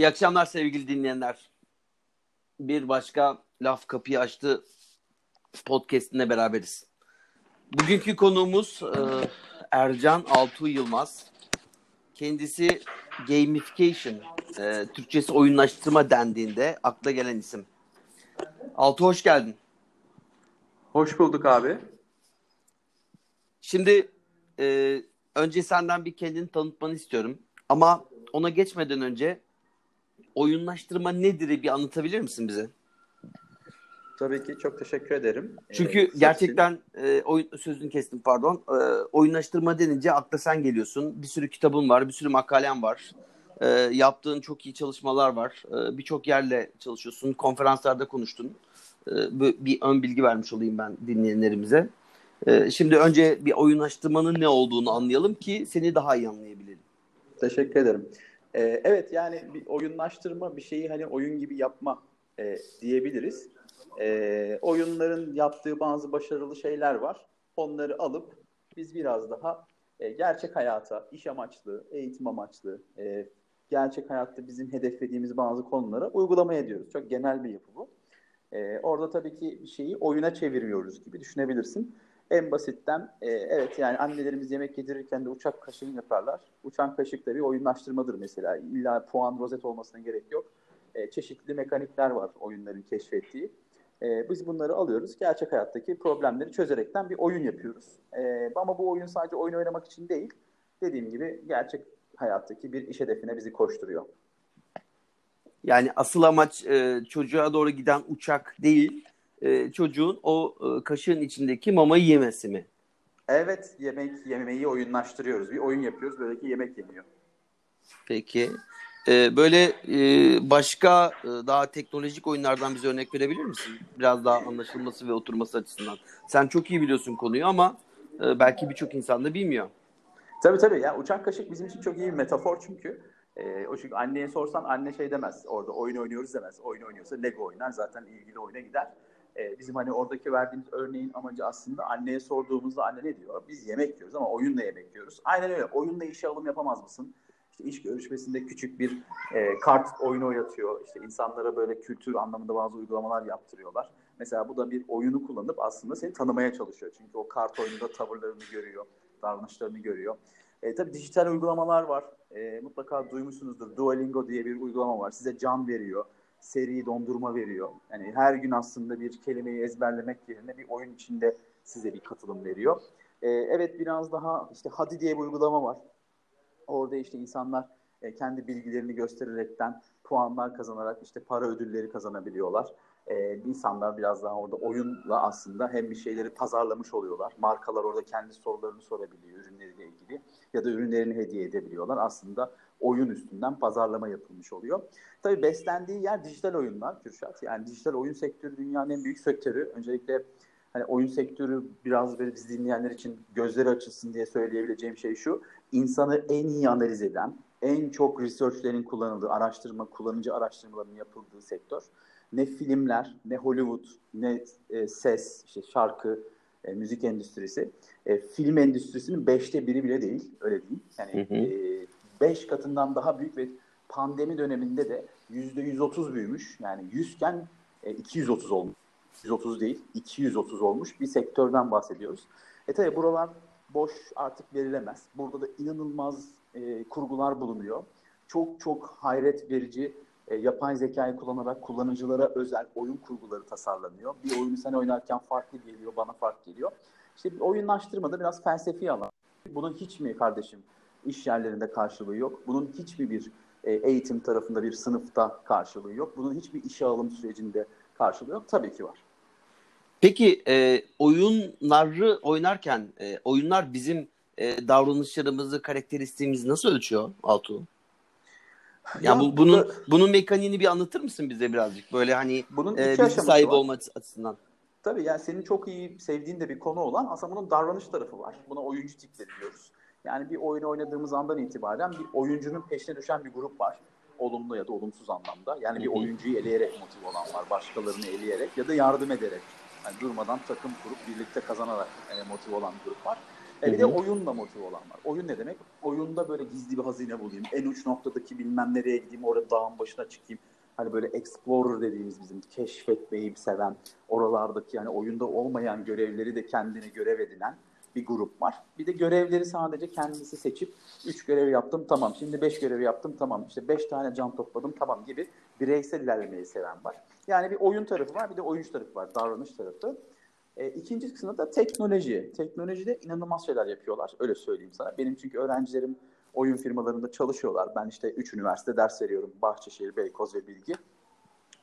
İyi akşamlar sevgili dinleyenler. Bir başka Laf Kapıyı Açtı podcastinde beraberiz. Bugünkü konuğumuz e, Ercan Altuğ Yılmaz. Kendisi gamification, e, Türkçesi oyunlaştırma dendiğinde akla gelen isim. Altuğ hoş geldin. Hoş bulduk abi. Şimdi e, önce senden bir kendini tanıtmanı istiyorum. Ama ona geçmeden önce oyunlaştırma nedir bir anlatabilir misin bize? Tabii ki çok teşekkür ederim. Çünkü ee, gerçekten e, oyun sözünü kestim pardon. E, oyunlaştırma denince akla sen geliyorsun. Bir sürü kitabın var, bir sürü makalen var. E, yaptığın çok iyi çalışmalar var. E, Birçok yerle çalışıyorsun. Konferanslarda konuştun. E, bir ön bilgi vermiş olayım ben dinleyenlerimize. E, şimdi önce bir oyunlaştırmanın ne olduğunu anlayalım ki seni daha iyi anlayabilelim. Teşekkür ederim. E, evet yani bir oyunlaştırma bir şeyi hani oyun gibi yapma e, diyebiliriz. E, oyunların yaptığı bazı başarılı şeyler var. Onları alıp biz biraz daha e, gerçek hayata, iş amaçlı, eğitim amaçlı, e, gerçek hayatta bizim hedeflediğimiz bazı konulara uygulama ediyoruz. Çok genel bir yapı bu. E, orada tabii ki bir şeyi oyuna çeviriyoruz gibi düşünebilirsin. En basitten e, evet yani annelerimiz yemek yedirirken de uçak kaşığını yaparlar. Uçan kaşık da bir oyunlaştırmadır mesela. İlla puan rozet olmasına gerek yok. E, çeşitli mekanikler var oyunların keşfettiği. E, biz bunları alıyoruz. Gerçek hayattaki problemleri çözerekten bir oyun yapıyoruz. E, ama bu oyun sadece oyun oynamak için değil. Dediğim gibi gerçek hayattaki bir iş hedefine bizi koşturuyor. Yani asıl amaç e, çocuğa doğru giden uçak değil, e, çocuğun o e, kaşığın içindeki mamayı yemesi mi? Evet, yemek yemeği oyunlaştırıyoruz. Bir oyun yapıyoruz, böyle ki yemek yeniyor. Peki. Ee, böyle e, başka e, daha teknolojik oyunlardan bize örnek verebilir misin? Biraz daha anlaşılması ve oturması açısından. Sen çok iyi biliyorsun konuyu ama e, belki birçok insan da bilmiyor. Tabii tabii. Ya uçak kaşık bizim için çok iyi bir metafor çünkü. E, o çünkü anneye sorsan anne şey demez. Orada oyun oynuyoruz demez. Oyun oynuyorsa Lego oynar. Zaten ilgili oyuna gider. E, bizim hani oradaki verdiğimiz örneğin amacı aslında anneye sorduğumuzda anne ne diyor? Biz yemek yiyoruz ama oyunla yemek yiyoruz. Aynen öyle. Oyunla işe alım yapamaz mısın? İşte iş görüşmesinde küçük bir e, kart oyunu oynatıyor. İşte insanlara böyle kültür anlamında bazı uygulamalar yaptırıyorlar. Mesela bu da bir oyunu kullanıp aslında seni tanımaya çalışıyor. Çünkü o kart oyununda tavırlarını görüyor, davranışlarını görüyor. E, tabii dijital uygulamalar var. E, mutlaka duymuşsunuzdur. Duolingo diye bir uygulama var. Size can veriyor seri dondurma veriyor. Yani her gün aslında bir kelimeyi ezberlemek yerine bir oyun içinde size bir katılım veriyor. Ee, evet biraz daha işte Hadi diye bir uygulama var. Orada işte insanlar e, kendi bilgilerini göstererekten puanlar kazanarak işte para ödülleri kazanabiliyorlar. Ee, insanlar biraz daha orada oyunla aslında hem bir şeyleri pazarlamış oluyorlar. Markalar orada kendi sorularını sorabiliyor ürünleriyle ilgili ya da ürünlerini hediye edebiliyorlar. Aslında oyun üstünden pazarlama yapılmış oluyor. Tabii beslendiği yer dijital oyunlar Kürşat. Yani dijital oyun sektörü dünyanın en büyük sektörü. Öncelikle hani oyun sektörü biraz böyle biz dinleyenler için gözleri açılsın diye söyleyebileceğim şey şu. İnsanı en iyi analiz eden, en çok researchlerin kullanıldığı, araştırma, kullanıcı araştırmalarının yapıldığı sektör. Ne filmler, ne Hollywood, ne e, ses, işte şarkı, e, müzik endüstrisi. E, film endüstrisinin beşte biri bile değil, öyle değil. Yani hı hı. E, beş katından daha büyük ve pandemi döneminde de yüzde 130 büyümüş. Yani 100 iken e, 230 olmuş. 130 değil, 230 olmuş bir sektörden bahsediyoruz. E tabi buralar boş artık verilemez. Burada da inanılmaz e, kurgular bulunuyor. Çok çok hayret verici e, yapay zekayı kullanarak kullanıcılara özel oyun kurguları tasarlanıyor. Bir oyunu sen oynarken farklı geliyor, bana farklı geliyor. İşte oyunlaştırmada biraz felsefi alan. Bunun hiç mi kardeşim iş yerlerinde karşılığı yok? Bunun hiç mi bir e, eğitim tarafında bir sınıfta karşılığı yok? Bunun hiçbir işe alım sürecinde karşılığı yok? Tabii ki var. Peki e, oyunları oynarken e, oyunlar bizim e, davranışlarımızı, karakteristiğimizi nasıl ölçüyor Altuğ? Ya, ya bu, bunun burada, bunun mekaniğini bir anlatır mısın bize birazcık? Böyle hani bunun e, bilgi sahibi olma açısından. Tabii yani senin çok iyi sevdiğin de bir konu olan aslında bunun davranış tarafı var. Buna oyuncu tipleri diyoruz. Yani bir oyun oynadığımız andan itibaren bir oyuncunun peşine düşen bir grup var. Olumlu ya da olumsuz anlamda. Yani bir oyuncuyu eleyerek motive olan var. Başkalarını eleyerek ya da yardım ederek. Yani durmadan takım kurup birlikte kazanarak yani motive olan bir grup var. E bir de oyunla motive olan var. Oyun ne demek? Oyunda böyle gizli bir hazine bulayım. En uç noktadaki bilmem nereye gideyim. Orada dağın başına çıkayım. Hani böyle explorer dediğimiz bizim keşfetmeyi seven, oralardaki yani oyunda olmayan görevleri de kendine görev edinen bir grup var. Bir de görevleri sadece kendisi seçip 3 görev yaptım tamam. Şimdi 5 görev yaptım tamam. İşte 5 tane can topladım tamam gibi bireysel ilerlemeyi seven var. Yani bir oyun tarafı var bir de oyuncu tarafı var. Davranış tarafı. E, ikinci kısımda da teknoloji. Teknolojide inanılmaz şeyler yapıyorlar. Öyle söyleyeyim sana. Benim çünkü öğrencilerim oyun firmalarında çalışıyorlar. Ben işte 3 üniversite ders veriyorum. Bahçeşehir, Beykoz ve Bilgi.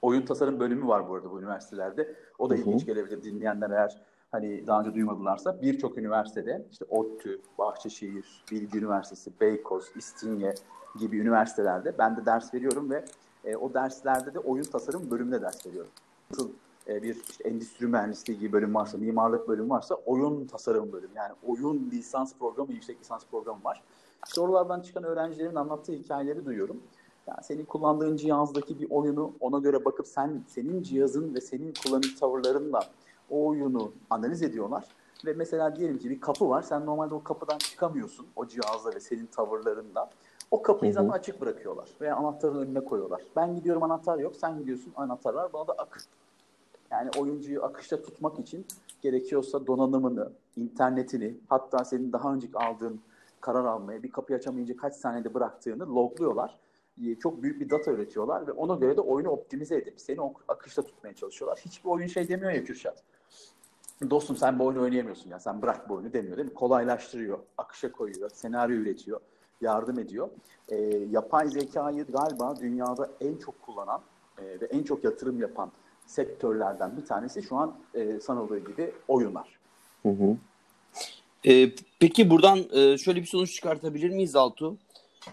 Oyun tasarım bölümü var bu arada bu üniversitelerde. O da Hı-hı. ilginç gelebilir dinleyenler eğer hani daha önce duymadılarsa birçok üniversitede işte ODTÜ, Bahçeşehir, Bilgi Üniversitesi, Beykoz, İstinye gibi üniversitelerde ben de ders veriyorum ve e, o derslerde de oyun tasarım bölümünde ders veriyorum. Nasıl e, bir işte endüstri mühendisliği gibi bölüm varsa, mimarlık bölümü varsa oyun tasarım bölümü yani oyun lisans programı, yüksek lisans programı var. Sorulardan çıkan öğrencilerin anlattığı hikayeleri duyuyorum. Yani senin kullandığın cihazdaki bir oyunu ona göre bakıp sen senin cihazın ve senin kullanıcı tavırlarınla o oyunu analiz ediyorlar. Ve mesela diyelim ki bir kapı var. Sen normalde o kapıdan çıkamıyorsun o cihazla ve senin tavırlarınla. O kapıyı zaten açık bırakıyorlar veya anahtarın önüne koyuyorlar. Ben gidiyorum anahtar yok, sen gidiyorsun anahtar var. Bana da akış. Yani oyuncuyu akışta tutmak için gerekiyorsa donanımını, internetini, hatta senin daha önce aldığın karar almaya, bir kapıyı açamayınca kaç saniyede bıraktığını logluyorlar. Ee, çok büyük bir data üretiyorlar ve ona göre de oyunu optimize edip seni o akışta tutmaya çalışıyorlar. Hiçbir oyun şey demiyor ya Kürşat. Dostum sen bu oyunu oynayamıyorsun ya sen bırak bu oyunu demiyor değil mi? Kolaylaştırıyor, akışa koyuyor, senaryo üretiyor, yardım ediyor. E, yapay zekayı galiba dünyada en çok kullanan e, ve en çok yatırım yapan sektörlerden bir tanesi şu an e, sanıldığı gibi oyunlar. Hı hı. E, peki buradan e, şöyle bir sonuç çıkartabilir miyiz Altu?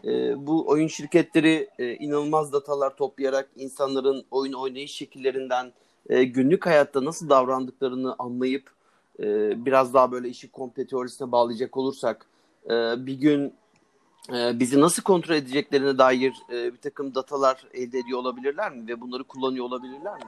E, bu oyun şirketleri e, inanılmaz datalar toplayarak insanların oyun oynayış şekillerinden e, günlük hayatta nasıl davrandıklarını anlayıp e, biraz daha böyle işi komple teorisine bağlayacak olursak e, bir gün e, bizi nasıl kontrol edeceklerine dair e, bir takım datalar elde ediyor olabilirler mi ve bunları kullanıyor olabilirler mi?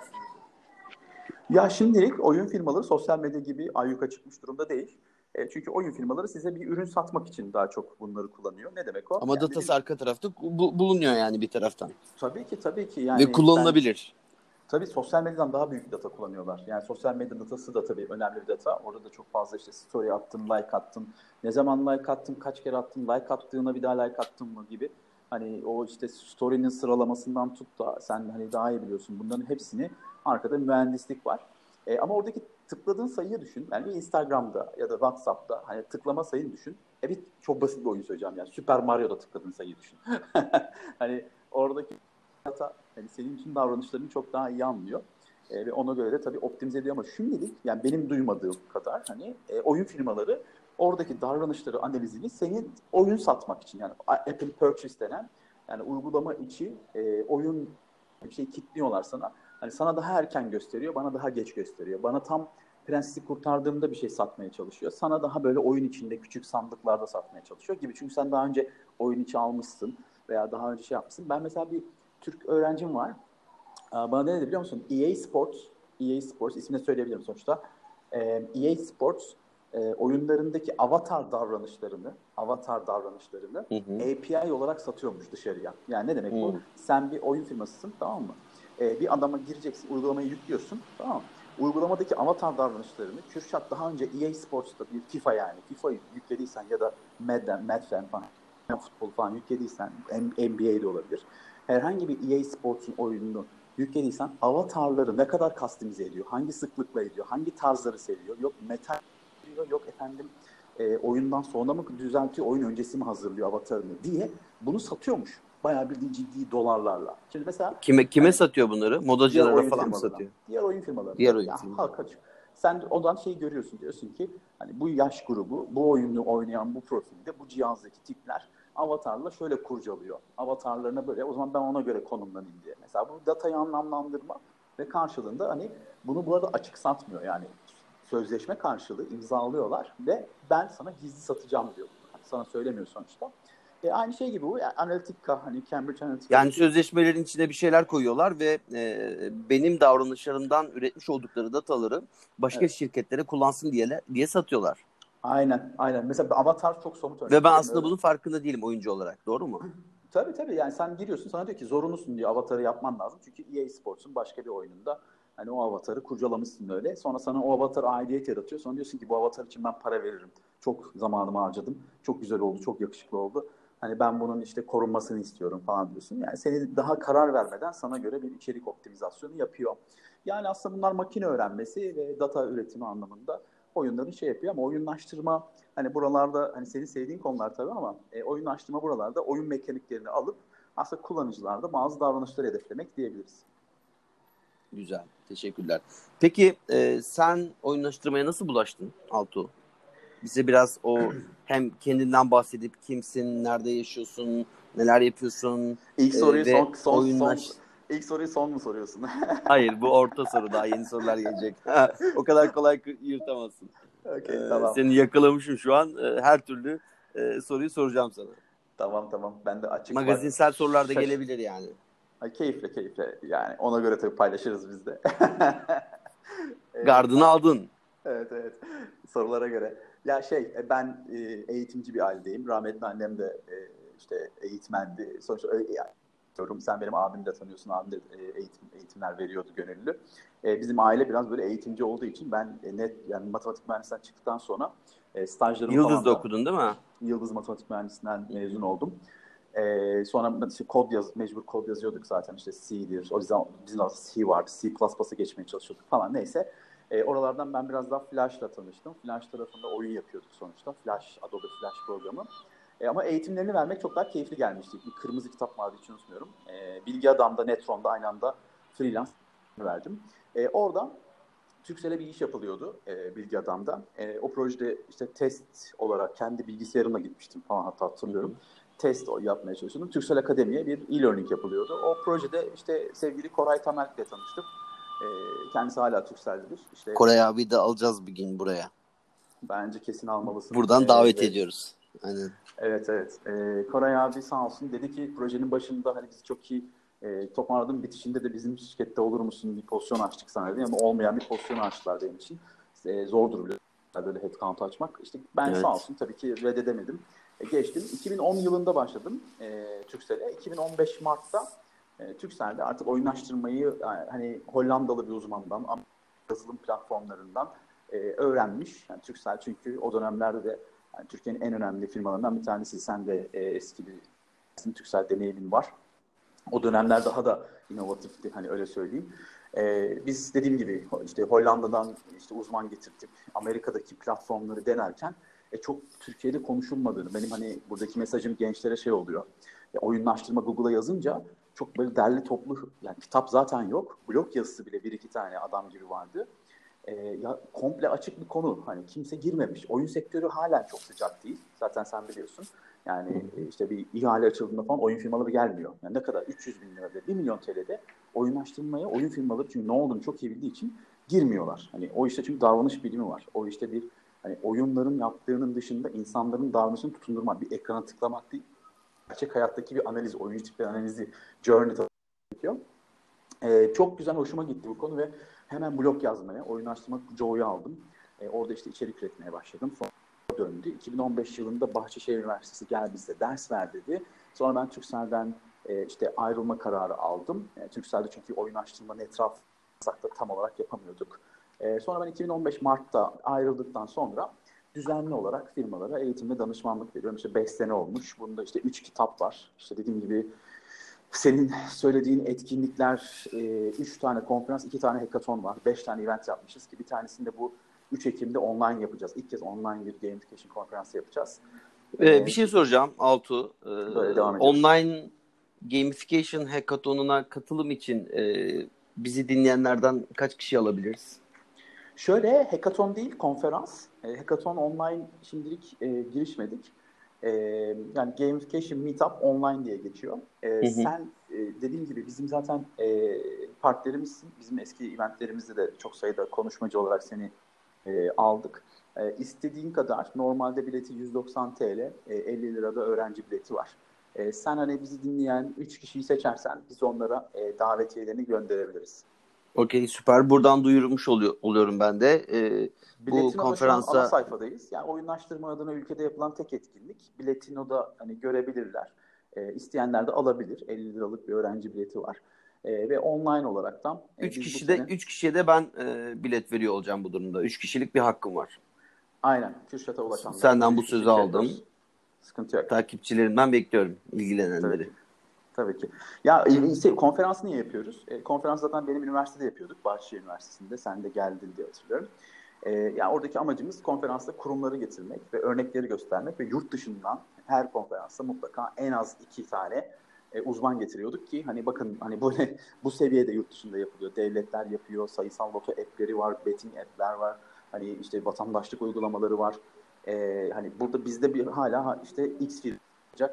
Ya şimdilik oyun firmaları sosyal medya gibi ayyuka çıkmış durumda değil. E, çünkü oyun firmaları size bir ürün satmak için daha çok bunları kullanıyor. Ne demek o? Ama yani datası bizim... arka tarafta bu, bulunuyor yani bir taraftan. Tabii ki tabii ki. Yani Ve kullanılabilir. Ben, tabii sosyal medyadan daha büyük bir data kullanıyorlar. Yani sosyal medya datası da tabii önemli bir data. Orada da çok fazla işte story attın, like attın. Ne zaman like attın, kaç kere attın, like attığına bir daha like attın mı gibi. Hani o işte story'nin sıralamasından tut da sen hani daha iyi biliyorsun. Bunların hepsini arkada mühendislik var. E, ama oradaki tıkladığın sayıyı düşün. Yani Instagram'da ya da WhatsApp'ta hani tıklama sayını düşün. Evet çok basit bir oyun söyleyeceğim yani. Süper Mario'da tıkladığın sayıyı düşün. hani oradaki data hani senin için davranışlarını çok daha iyi anlıyor. E, ve ona göre de tabii optimize ediyor ama şimdilik yani benim duymadığım kadar hani e, oyun firmaları oradaki davranışları analizini senin oyun satmak için yani Apple Purchase denen yani uygulama içi e, oyun bir şey kitliyorlar sana Hani sana daha erken gösteriyor, bana daha geç gösteriyor. Bana tam prensi kurtardığımda bir şey satmaya çalışıyor. Sana daha böyle oyun içinde küçük sandıklarda satmaya çalışıyor gibi. Çünkü sen daha önce oyun içi almışsın veya daha önce şey yapmışsın. Ben mesela bir Türk öğrencim var. Bana ne dedi biliyor musun? EA Sports, EA Sports ismini söyleyebilirim sonuçta. EA Sports oyunlarındaki avatar davranışlarını, avatar davranışlarını hı hı. API olarak satıyormuş dışarıya. Yani ne demek hı. bu? Sen bir oyun firmasısın tamam mı? e, bir adama gireceksin, uygulamayı yüklüyorsun. Tamam Uygulamadaki avatar davranışlarını Kürşat daha önce EA Sports'ta bir FIFA yani FIFA'yı yüklediysen ya da Madden, Madden falan futbol falan yüklediysen NBA'de olabilir. Herhangi bir EA Sports'un oyununu yüklediysen avatarları ne kadar kastimize ediyor, hangi sıklıkla ediyor, hangi tarzları seviyor, yok metal diyor, yok efendim e, oyundan sonra mı düzeltiyor, oyun öncesi mi hazırlıyor avatarını diye bunu satıyormuş bayağı bir ciddi dolarlarla. Şimdi mesela kime kime yani, satıyor bunları? Modacılara falan mı satıyor? Diğer oyun firmaları. Diğer oyun firmaları. Halk açık. Sen odan şeyi görüyorsun diyorsun ki hani bu yaş grubu, bu oyunu oynayan bu profilde bu cihazdaki tipler avatarla şöyle kurcalıyor. Avatarlarına böyle o zaman ben ona göre konumlanayım diye. Mesela bu datayı anlamlandırma ve karşılığında hani bunu burada açık satmıyor yani sözleşme karşılığı imzalıyorlar ve ben sana gizli satacağım diyor. Yani sana söylemiyor sonuçta. E, aynı şey gibi bu. Yani Analytica hani Cambridge Analytica. Yani sözleşmelerin içine bir şeyler koyuyorlar ve e, benim davranışlarımdan üretmiş oldukları dataları başka evet. şirketlere kullansın diye diye satıyorlar. Aynen, aynen. Mesela Avatar çok somut örnek. Ve ben aslında bunun farkında değilim oyuncu olarak. Doğru mu? Tabii tabii. Yani sen giriyorsun sana diyor ki zorunlusun diyor Avatar'ı yapman lazım. Çünkü EA Sports'un başka bir oyununda hani o avatarı kurcalamışsın öyle. Sonra sana o avatar aidiyet yaratıyor. Sonra diyorsun ki bu avatar için ben para veririm. Çok zamanımı harcadım. Çok güzel oldu, çok yakışıklı oldu. Hani ben bunun işte korunmasını istiyorum falan diyorsun. Yani seni daha karar vermeden sana göre bir içerik optimizasyonu yapıyor. Yani aslında bunlar makine öğrenmesi ve data üretimi anlamında oyunların şey yapıyor ama oyunlaştırma hani buralarda hani senin sevdiğin konular tabii ama e, oyunlaştırma buralarda oyun mekaniklerini alıp aslında kullanıcılarda bazı davranışları hedeflemek diyebiliriz. Güzel. Teşekkürler. Peki e, sen oyunlaştırmaya nasıl bulaştın Altu? Bize biraz o hem kendinden bahsedip kimsin, nerede yaşıyorsun, neler yapıyorsun? İlk soruyu e, son, son, oyunlaş... son, İlk soruyu son mu soruyorsun? Hayır bu orta soru daha yeni sorular gelecek. o kadar kolay yırtamazsın. Okay, ee, tamam. Seni yakalamışım şu an. Ee, her türlü e, soruyu soracağım sana. Tamam tamam. Ben de açık Magazinsel var. sorular da Şaş... gelebilir yani. Ay, keyifle keyifle. Yani ona göre tabii paylaşırız biz de. Gardını aldın. Evet evet. Sorulara göre. Ya şey e, ben e, eğitimci bir ailedeyim. Rahmetli annem de işte eğitmendi. Sonuçta yani istiyorum. Sen benim abimi de tanıyorsun. Abim de e, eğitim, eğitimler veriyordu gönüllü. E, bizim aile biraz böyle eğitimci olduğu için ben e, net yani matematik mühendisinden çıktıktan sonra e, stajlarımı Yıldız'da falan okudun değil mi? Yıldız Matematik Mühendisliğinden mezun oldum. E, sonra işte kod yaz, mecbur kod yazıyorduk zaten işte C'dir. O yüzden bizim de C vardı. C++'ı geçmeye çalışıyorduk falan neyse. E, oralardan ben biraz daha Flash'la tanıştım. Flash tarafında oyun yapıyorduk sonuçta. Flash, Adobe Flash programı. E, ama eğitimlerini vermek çok daha keyifli gelmişti. Bir kırmızı kitap vardı hiç unutmuyorum. E, Bilgi Adam'da, Netron'da aynı anda freelance verdim. E, oradan Türksel'e bir iş yapılıyordu e, Bilgi Adam'da. E, o projede işte test olarak kendi bilgisayarımla gitmiştim falan hatta hatırlıyorum. Test yapmaya çalışıyordum. Türksel Akademi'ye bir e-learning yapılıyordu. O projede işte sevgili Koray Tamerk ile tanıştım. E, kendisi hala Türksel'dedir. İşte, Koray abi de alacağız bir gün buraya. Bence kesin almalısın. Buradan davet ee, ediyoruz. Aynen. Evet evet. Ee, Koray abi sağ olsun dedi ki projenin başında hani biz çok iyi e, toparladın bitişinde de bizim şirkette olur musun bir pozisyon açtık sana dedi ama olmayan bir pozisyon açtılar benim için. E, zordur bile böyle headcount açmak. İşte ben evet. sağ olsun tabii ki reddedemedim. E, geçtim. 2010 yılında başladım e, Türksel'e. 2015 Mart'ta e, Türksel'de artık oyunlaştırmayı yani, hani Hollandalı bir uzmandan, yazılım platformlarından e, öğrenmiş. Yani Türksel çünkü o dönemlerde de yani Türkiye'nin en önemli firmalarından bir tanesi. Sen de e, eski bir Türksel deneyimin var. O dönemler daha da inovatifti hani öyle söyleyeyim. Ee, biz dediğim gibi işte Hollanda'dan işte uzman getirtip Amerika'daki platformları denerken e, çok Türkiye'de konuşulmadığını benim hani buradaki mesajım gençlere şey oluyor. E, oyunlaştırma Google'a yazınca çok böyle derli toplu yani kitap zaten yok. Blog yazısı bile bir iki tane adam gibi vardı e, ya komple açık bir konu. Hani kimse girmemiş. Oyun sektörü hala çok sıcak değil. Zaten sen biliyorsun. Yani işte bir ihale açıldığında falan oyun firmaları gelmiyor. Yani ne kadar 300 bin lirada 1 milyon TL'de oyunlaştırmaya oyun firmaları çünkü ne olduğunu çok iyi bildiği için girmiyorlar. Hani o işte çünkü davranış bilimi var. O işte bir hani oyunların yaptığının dışında insanların davranışını tutundurmak, bir ekrana tıklamak değil. Gerçek hayattaki bir analiz, oyuncu tipleri analizi, journey gerekiyor. Ee, çok güzel hoşuma gitti bu konu ve Hemen blog yazmaya, oyunlaştırma Joe'yu aldım. E, orada işte içerik üretmeye başladım. Sonra döndü. 2015 yılında Bahçeşehir Üniversitesi gel bizde ders ver dedi. Sonra ben Türkcell'den e, işte ayrılma kararı aldım. E, Türkcell'de çünkü oyunlaştırmanın etrafında tam olarak yapamıyorduk. E, sonra ben 2015 Mart'ta ayrıldıktan sonra düzenli olarak firmalara eğitim ve danışmanlık veriyorum. İşte 5 sene olmuş. Bunda işte 3 kitap var. İşte dediğim gibi senin söylediğin etkinlikler, e, üç tane konferans, iki tane hackathon var. Beş tane event yapmışız ki bir tanesinde bu 3 Ekim'de online yapacağız. İlk kez online bir gamification konferansı yapacağız. Ee, bir şey soracağım Altu. Ee, online gamification hackathonuna katılım için e, bizi dinleyenlerden kaç kişi alabiliriz? Şöyle hackathon değil konferans. E, hackathon online şimdilik e, girişmedik. E, yani gamification meetup online diye geçiyor. E, hı hı. Sen e, dediğim gibi bizim zaten e, partnerimizsin. Bizim eski eventlerimizde de çok sayıda konuşmacı olarak seni e, aldık. E, istediğin kadar normalde bileti 190 TL, e, 50 lirada öğrenci bileti var. E, sen hani bizi dinleyen 3 kişiyi seçersen biz onlara e, davetiyelerini gönderebiliriz. Okey süper. Buradan duyurmuş oluyor, oluyorum ben de. Ee, bu konferansa ana sayfadayız. Yani oyunlaştırma adına ülkede yapılan tek etkinlik. Biletino'da hani görebilirler. E, isteyenler de alabilir. 50 liralık bir öğrenci bileti var. E, ve online olaraktan 3 e, kişi de sene... 3 kişiye de ben e, bilet veriyor olacağım bu durumda. 3 kişilik bir hakkım var. Aynen. Kürşat'a ulaşan. Senden bu sözü aldım. Sıkıntı yok. Takipçilerimden bekliyorum ilgilenenleri. Tabii. Tabii ki. Ya işte, konferans niye yapıyoruz? E, konferans zaten benim üniversitede yapıyorduk. Bahçeşehir Üniversitesi'nde. Sen de geldin diye hatırlıyorum. E, yani oradaki amacımız konferansta kurumları getirmek ve örnekleri göstermek ve yurt dışından her konferansta mutlaka en az iki tane e, uzman getiriyorduk ki hani bakın hani böyle bu seviyede yurt dışında yapılıyor. Devletler yapıyor, sayısal loto app'leri var, betting app'ler var. Hani işte vatandaşlık uygulamaları var. E, hani burada bizde bir hala işte X firma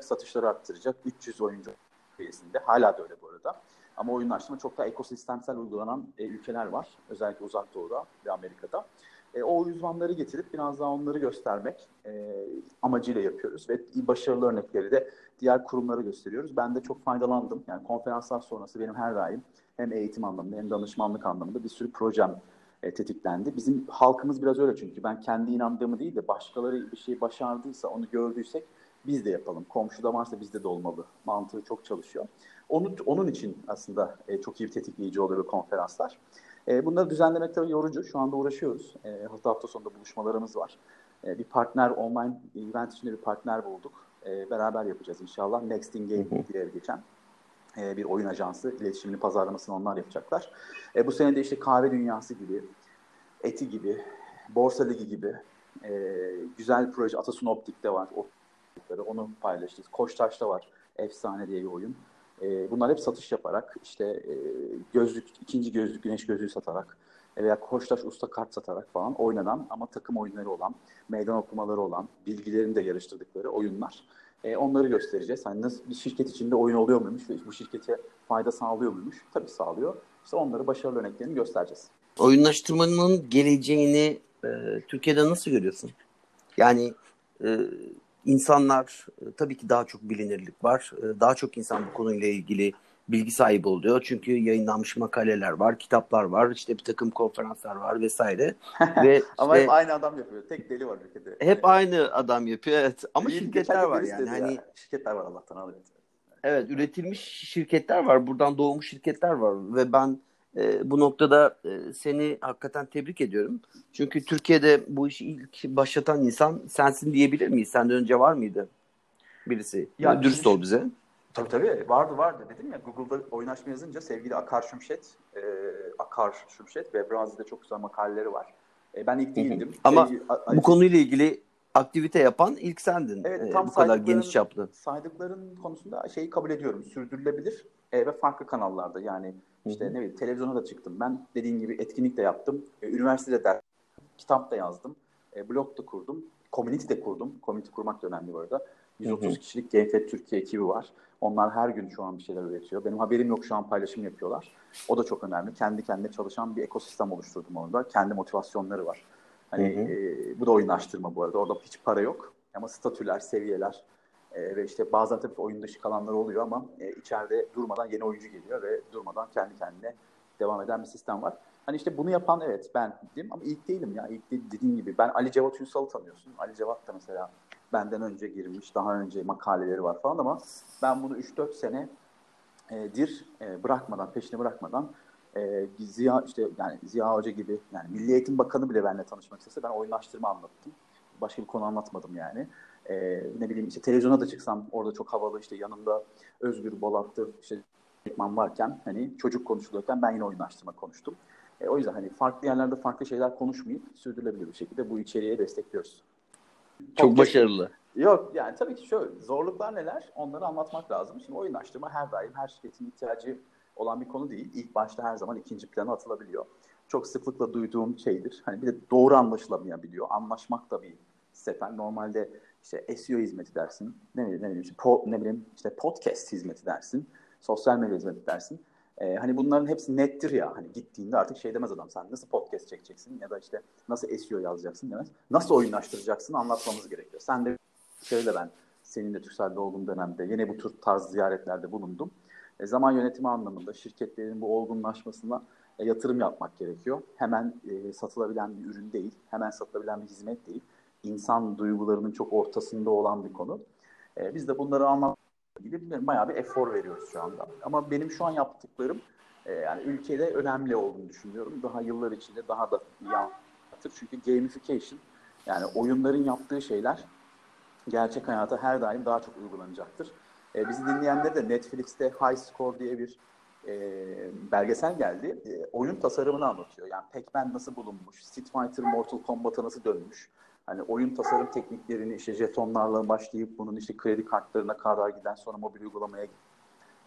satışları arttıracak 300 oyuncu seviyesinde. Hala da öyle bu arada. Ama oyunlaştırma çok daha ekosistemsel uygulanan e, ülkeler var. Özellikle Uzak Doğu'da ve Amerika'da. E, o uzmanları getirip biraz daha onları göstermek e, amacıyla yapıyoruz. Ve başarılı örnekleri de diğer kurumlara gösteriyoruz. Ben de çok faydalandım. Yani konferanslar sonrası benim her daim hem eğitim anlamında hem danışmanlık anlamında bir sürü projem e, tetiklendi. Bizim halkımız biraz öyle çünkü ben kendi inandığımı değil de başkaları bir şey başardıysa onu gördüysek biz de yapalım. Komşuda varsa bizde de olmalı. Mantığı çok çalışıyor. Onu, onun için aslında e, çok iyi bir tetikleyici oluyor konferanslar. E, bunları düzenlemek tabii yorucu. Şu anda uğraşıyoruz. E, hafta hafta sonunda buluşmalarımız var. E, bir partner, online event içinde bir partner bulduk. E, beraber yapacağız inşallah. Next in Game diye geçen e, bir oyun ajansı. iletişimini, pazarlamasını onlar yapacaklar. E, bu sene de işte kahve dünyası gibi, eti gibi, borsa ligi gibi e, güzel proje. Atasun Optik'te var. O onu paylaştık. Koçtaş'ta var. Efsane diye bir oyun. E, bunlar hep satış yaparak işte e, gözlük, ikinci gözlük, güneş gözlüğü satarak veya Koçtaş usta kart satarak falan oynanan ama takım oyunları olan, meydan okumaları olan, bilgilerini de yarıştırdıkları oyunlar. E, onları göstereceğiz. Hani nasıl bir şirket içinde oyun oluyor muymuş ve bu şirkete fayda sağlıyor muymuş? Tabii sağlıyor. İşte onları başarılı örneklerini göstereceğiz. Oyunlaştırmanın geleceğini e, Türkiye'de nasıl görüyorsun? Yani e, insanlar e, tabii ki daha çok bilinirlik var. E, daha çok insan bu konuyla ilgili bilgi sahibi oluyor. Çünkü yayınlanmış makaleler var, kitaplar var, işte bir takım konferanslar var vesaire. Ve Ama işte, hep aynı adam yapıyor. Tek deli var ülkede. Hep aynı adam yapıyor evet. Ama Değil, şirketler var yani. Hani ya. şirketler var Allah'tan alıyor. Evet, üretilmiş şirketler var. Buradan doğmuş şirketler var ve ben e, bu noktada e, seni hakikaten tebrik ediyorum. Çünkü Türkiye'de bu işi ilk başlatan insan sensin diyebilir miyiz? Senden önce var mıydı birisi? Ya, dürüst ol bize. Tabii tabii vardı vardı dedim ya Google'da oynaşma yazınca sevgili Akar Şümşet, e, Akar Şümşet ve Brazi'de çok güzel makaleleri var. E, ben ilk değildim. Ama sevgili, bu konuyla ilgili aktivite yapan ilk sendin. Evet, e, tam bu kadar geniş çaplı. Saydıkların konusunda şeyi kabul ediyorum. Sürdürülebilir e, ve farklı kanallarda yani işte ne bileyim televizyona da çıktım. Ben dediğin gibi etkinlik de yaptım. E, üniversitede ders, kitap da yazdım. E, blog da kurdum. Community de kurdum. Community kurmak da önemli bu arada. 130 hı hı. kişilik GFET Türkiye ekibi var. Onlar her gün şu an bir şeyler üretiyor. Benim haberim yok şu an paylaşım yapıyorlar. O da çok önemli. Kendi kendine çalışan bir ekosistem oluşturdum orada. Kendi motivasyonları var. Hani hı hı. E, bu da oyunlaştırma bu arada. Orada hiç para yok. Ama statüler, seviyeler, e, ve işte bazen tabii oyun dışı kalanlar oluyor ama e, içeride durmadan yeni oyuncu geliyor ve durmadan kendi kendine devam eden bir sistem var. Hani işte bunu yapan evet ben dedim ama ilk değilim ya. İlk değil, dediğim gibi ben Ali Cevat Ünsal'ı tanıyorsun. Ali Cevat da mesela benden önce girmiş, daha önce makaleleri var falan ama ben bunu 3-4 sene e, dir e, bırakmadan, peşini bırakmadan e, Ziya işte yani Ziya Hoca gibi yani Milli Eğitim Bakanı bile benimle tanışmak istese ben oyunlaştırma anlattım. Başka bir konu anlatmadım yani e, ne bileyim işte televizyona da çıksam orada çok havalı işte yanımda Özgür Bolat'tır işte Ekman varken hani çocuk konuşuluyorken ben yine oyunlaştırma konuştum. E, o yüzden hani farklı yerlerde farklı şeyler konuşmayıp sürdürülebilir bir şekilde bu içeriğe destekliyoruz. Çok Podcast, başarılı. Yok yani tabii ki şöyle zorluklar neler onları anlatmak lazım. Şimdi oyunlaştırma her daim her şirketin ihtiyacı olan bir konu değil. İlk başta her zaman ikinci plana atılabiliyor. Çok sıklıkla duyduğum şeydir. Hani bir de doğru anlaşılamayabiliyor. Anlaşmak da bir sefer. Normalde işte SEO hizmeti dersin, ne bileyim, ne bileyim, işte, po, ne bileyim işte podcast hizmeti dersin, sosyal medya hizmeti dersin. Ee, hani bunların hepsi nettir ya. Hani gittiğinde artık şey demez adam sen nasıl podcast çekeceksin ya da işte nasıl SEO yazacaksın demez. Nasıl oyunlaştıracaksın anlatmamız gerekiyor. Sen de şöyle ben senin de Türkcell'de olduğum dönemde yine bu tür tarz ziyaretlerde bulundum. E, zaman yönetimi anlamında şirketlerin bu olgunlaşmasına e, yatırım yapmak gerekiyor. Hemen e, satılabilen bir ürün değil, hemen satılabilen bir hizmet değil. İnsan duygularının çok ortasında olan bir konu. E, biz de bunları anlatmak gibi bayağı bir efor veriyoruz şu anda. Ama benim şu an yaptıklarım e, yani ülkede önemli olduğunu düşünüyorum. Daha yıllar içinde daha da iyi anlatır. Çünkü gamification yani oyunların yaptığı şeyler gerçek hayata her daim daha çok uygulanacaktır. E, bizi dinleyenler de Netflix'te High Score diye bir e, belgesel geldi. E, oyun tasarımını anlatıyor. Yani Pac-Man nasıl bulunmuş, Street Fighter Mortal Kombat'a nasıl dönmüş. Hani oyun tasarım tekniklerini işte jetonlarla başlayıp bunun işte kredi kartlarına kadar giden sonra mobil uygulamaya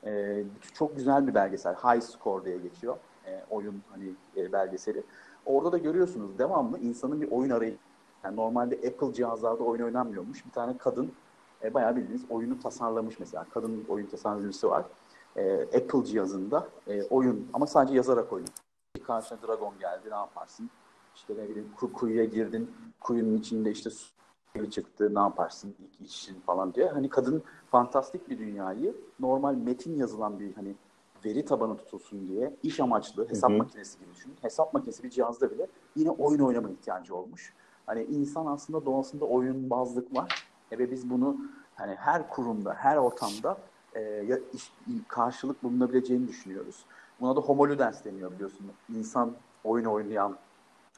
e, çok güzel bir belgesel. High Score diye geçiyor. E, oyun hani e, belgeseli. Orada da görüyorsunuz devamlı insanın bir oyun arayışı. Yani normalde Apple cihazlarda oyun oynanmıyormuş. Bir tane kadın e, bayağı bildiğiniz oyunu tasarlamış mesela. Kadın oyun tasarımcısı var. E, Apple cihazında e, oyun ama sadece yazarak oyun. Karşına dragon geldi ne yaparsın? İşte ne bileyim kuyuya girdin. Kuyunun içinde işte su çıktı ne yaparsın ilk için falan diye. Hani kadın fantastik bir dünyayı normal metin yazılan bir hani veri tabanı tutulsun diye iş amaçlı hesap Hı-hı. makinesi gibi düşünün. Hesap makinesi bir cihazda bile yine oyun oynama ihtiyacı olmuş. Hani insan aslında doğasında oyun bazlık var. E ve biz bunu hani her kurumda, her ortamda e, iş, karşılık bulunabileceğini düşünüyoruz. Buna da homoludens deniyor biliyorsun. İnsan oyun oynayan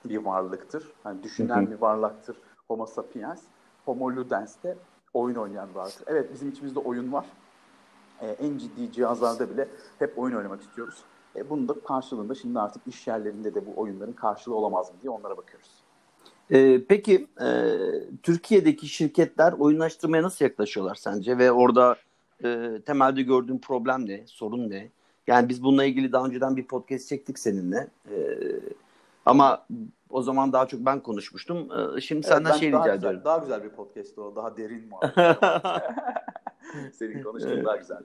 bir varlıktır. Hani düşünen bir varlıktır. Homo sapiens. Homo ludens de oyun oynayan bir varlıktır. Evet bizim içimizde oyun var. E, en ciddi cihazlarda bile hep oyun oynamak istiyoruz. E, bunun da karşılığında şimdi artık iş yerlerinde de bu oyunların karşılığı olamaz mı diye onlara bakıyoruz. Ee, peki e, Türkiye'deki şirketler oyunlaştırmaya nasıl yaklaşıyorlar sence ve orada e, temelde gördüğün problem ne, sorun ne? Yani biz bununla ilgili daha önceden bir podcast çektik seninle. E, ama o zaman daha çok ben konuşmuştum. E, şimdi evet, senden şey rica güzel, ediyorum. Daha güzel bir podcast o. Daha derin mu? Senin konuştuğun daha güzel.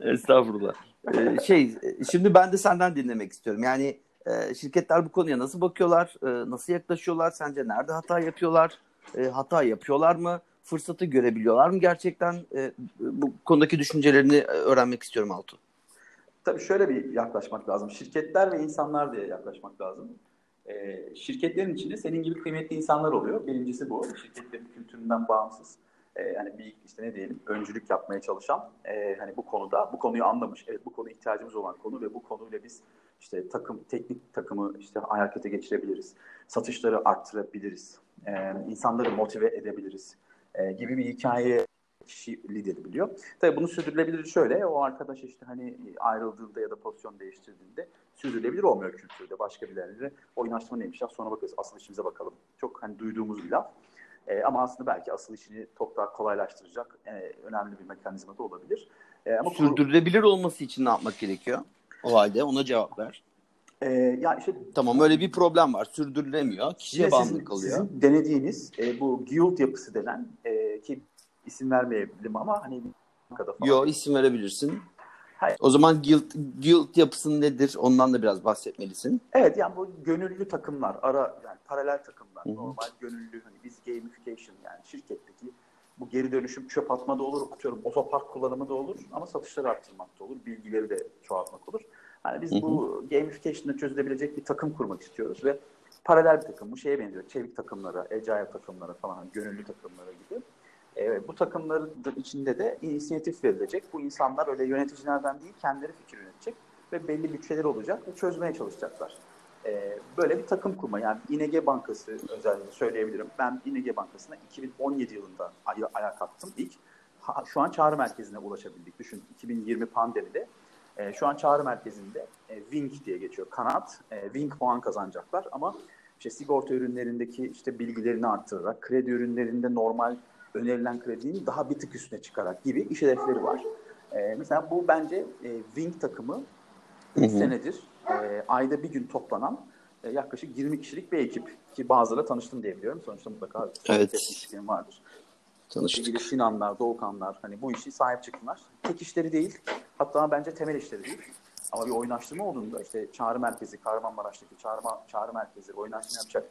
Evet. Estağfurullah. ee, şey, şimdi ben de senden dinlemek istiyorum. Yani e, şirketler bu konuya nasıl bakıyorlar? E, nasıl yaklaşıyorlar? Sence nerede hata yapıyorlar? E, hata yapıyorlar mı? Fırsatı görebiliyorlar mı gerçekten? Bu konudaki düşüncelerini öğrenmek istiyorum Altu. Tabii şöyle bir yaklaşmak lazım. Şirketler ve insanlar diye yaklaşmak lazım. E, şirketlerin içinde senin gibi kıymetli insanlar oluyor. Birincisi bu. Şirketlerin kültüründen bağımsız. E, yani bir işte ne diyelim öncülük yapmaya çalışan e, hani bu konuda bu konuyu anlamış. Evet bu konu ihtiyacımız olan konu ve bu konuyla biz işte takım teknik takımı işte harekete geçirebiliriz. Satışları arttırabiliriz. E, insanları motive edebiliriz. E, gibi bir hikaye kişi lider biliyor. Tabii bunu sürdürülebilir şöyle. O arkadaş işte hani ayrıldığında ya da pozisyon değiştirdiğinde sürdürülebilir olmuyor kültürde. Başka birileri oynaştırma neymiş ya sonra bakarız asıl işimize bakalım. Çok hani duyduğumuz bir laf. E, ama aslında belki asıl işini çok daha kolaylaştıracak e, önemli bir mekanizma da olabilir. E, ama sürdürülebilir olması için ne yapmak gerekiyor? O halde ona cevap ver. Ee, ya işte tamam öyle bir problem var. Sürdürülemiyor. Kişiye bağımlı kalıyor. Sizin denediğiniz e, bu guild yapısı denen e, ki isim vermeyebilirim ama hani Yo isim verebilirsin. Hayır. O zaman guild, guild yapısı nedir? Ondan da biraz bahsetmelisin. Evet yani bu gönüllü takımlar, ara yani paralel takımlar, Hı-hı. normal gönüllü hani biz gamification yani şirketteki bu geri dönüşüm çöp atma da olur, atıyorum otopark kullanımı da olur ama satışları arttırmak da olur, bilgileri de çoğaltmak olur. Yani biz Hı-hı. bu gamification'ı çözülebilecek bir takım kurmak istiyoruz ve paralel bir takım. Bu şeye benziyor. Çevik takımlara, agile takımlara falan, gönüllü takımlara gibi. E, bu takımların içinde de inisiyatif verilecek. Bu insanlar öyle yöneticilerden değil, kendileri fikir yönetecek ve belli bütçeler olacak ve çözmeye çalışacaklar. E, böyle bir takım kurma. Yani İNG Bankası özellikle söyleyebilirim. Ben İNG Bankası'na 2017 yılında ay- ayağa kalktım ilk. Ha, şu an çağrı merkezine ulaşabildik. Düşün 2020 pandemide e, şu an çağrı merkezinde e, Wink diye geçiyor. Kanat. E, Wink puan kazanacaklar ama işte sigorta ürünlerindeki işte bilgilerini arttırarak, kredi ürünlerinde normal önerilen kredinin daha bir tık üstüne çıkarak gibi iş hedefleri var. E, mesela bu bence e, Wink takımı 3 senedir e, ayda bir gün toplanan e, yaklaşık 20 kişilik bir ekip ki bazılarıyla tanıştım diye biliyorum. Sonuçta mutlaka evet. vardır. Tanıştık. Sevgili Sinanlar, Doğukanlar hani bu işi sahip çıktılar. Tek işleri değil. Hatta bence temel işleri değil. Ama bir oynaştırma olduğunda işte çağrı merkezi, Kahramanmaraş'taki çağrı, çağrı merkezi oynaştırma yapacak.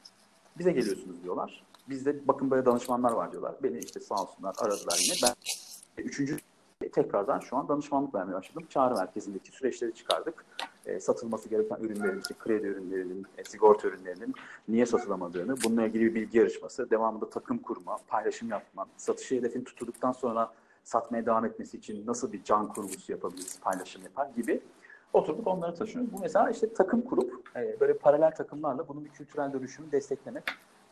Bize geliyorsunuz diyorlar. Bizde bakın böyle danışmanlar var diyorlar. Beni işte sağ olsunlar aradılar yine. Ben üçüncü tekrardan şu an danışmanlık vermeye başladım. Çağrı merkezindeki süreçleri çıkardık. E, satılması gereken ürünlerin, işte kredi ürünlerinin, e, sigorta ürünlerinin niye satılamadığını, bununla ilgili bir bilgi yarışması, devamında takım kurma, paylaşım yapma, satışı hedefini tutulduktan sonra satmaya devam etmesi için nasıl bir can kurgusu yapabiliriz, paylaşım yapar gibi oturduk onları taşıyoruz. Bu mesela işte takım kurup e, böyle paralel takımlarla bunun bir kültürel dönüşümü desteklemek,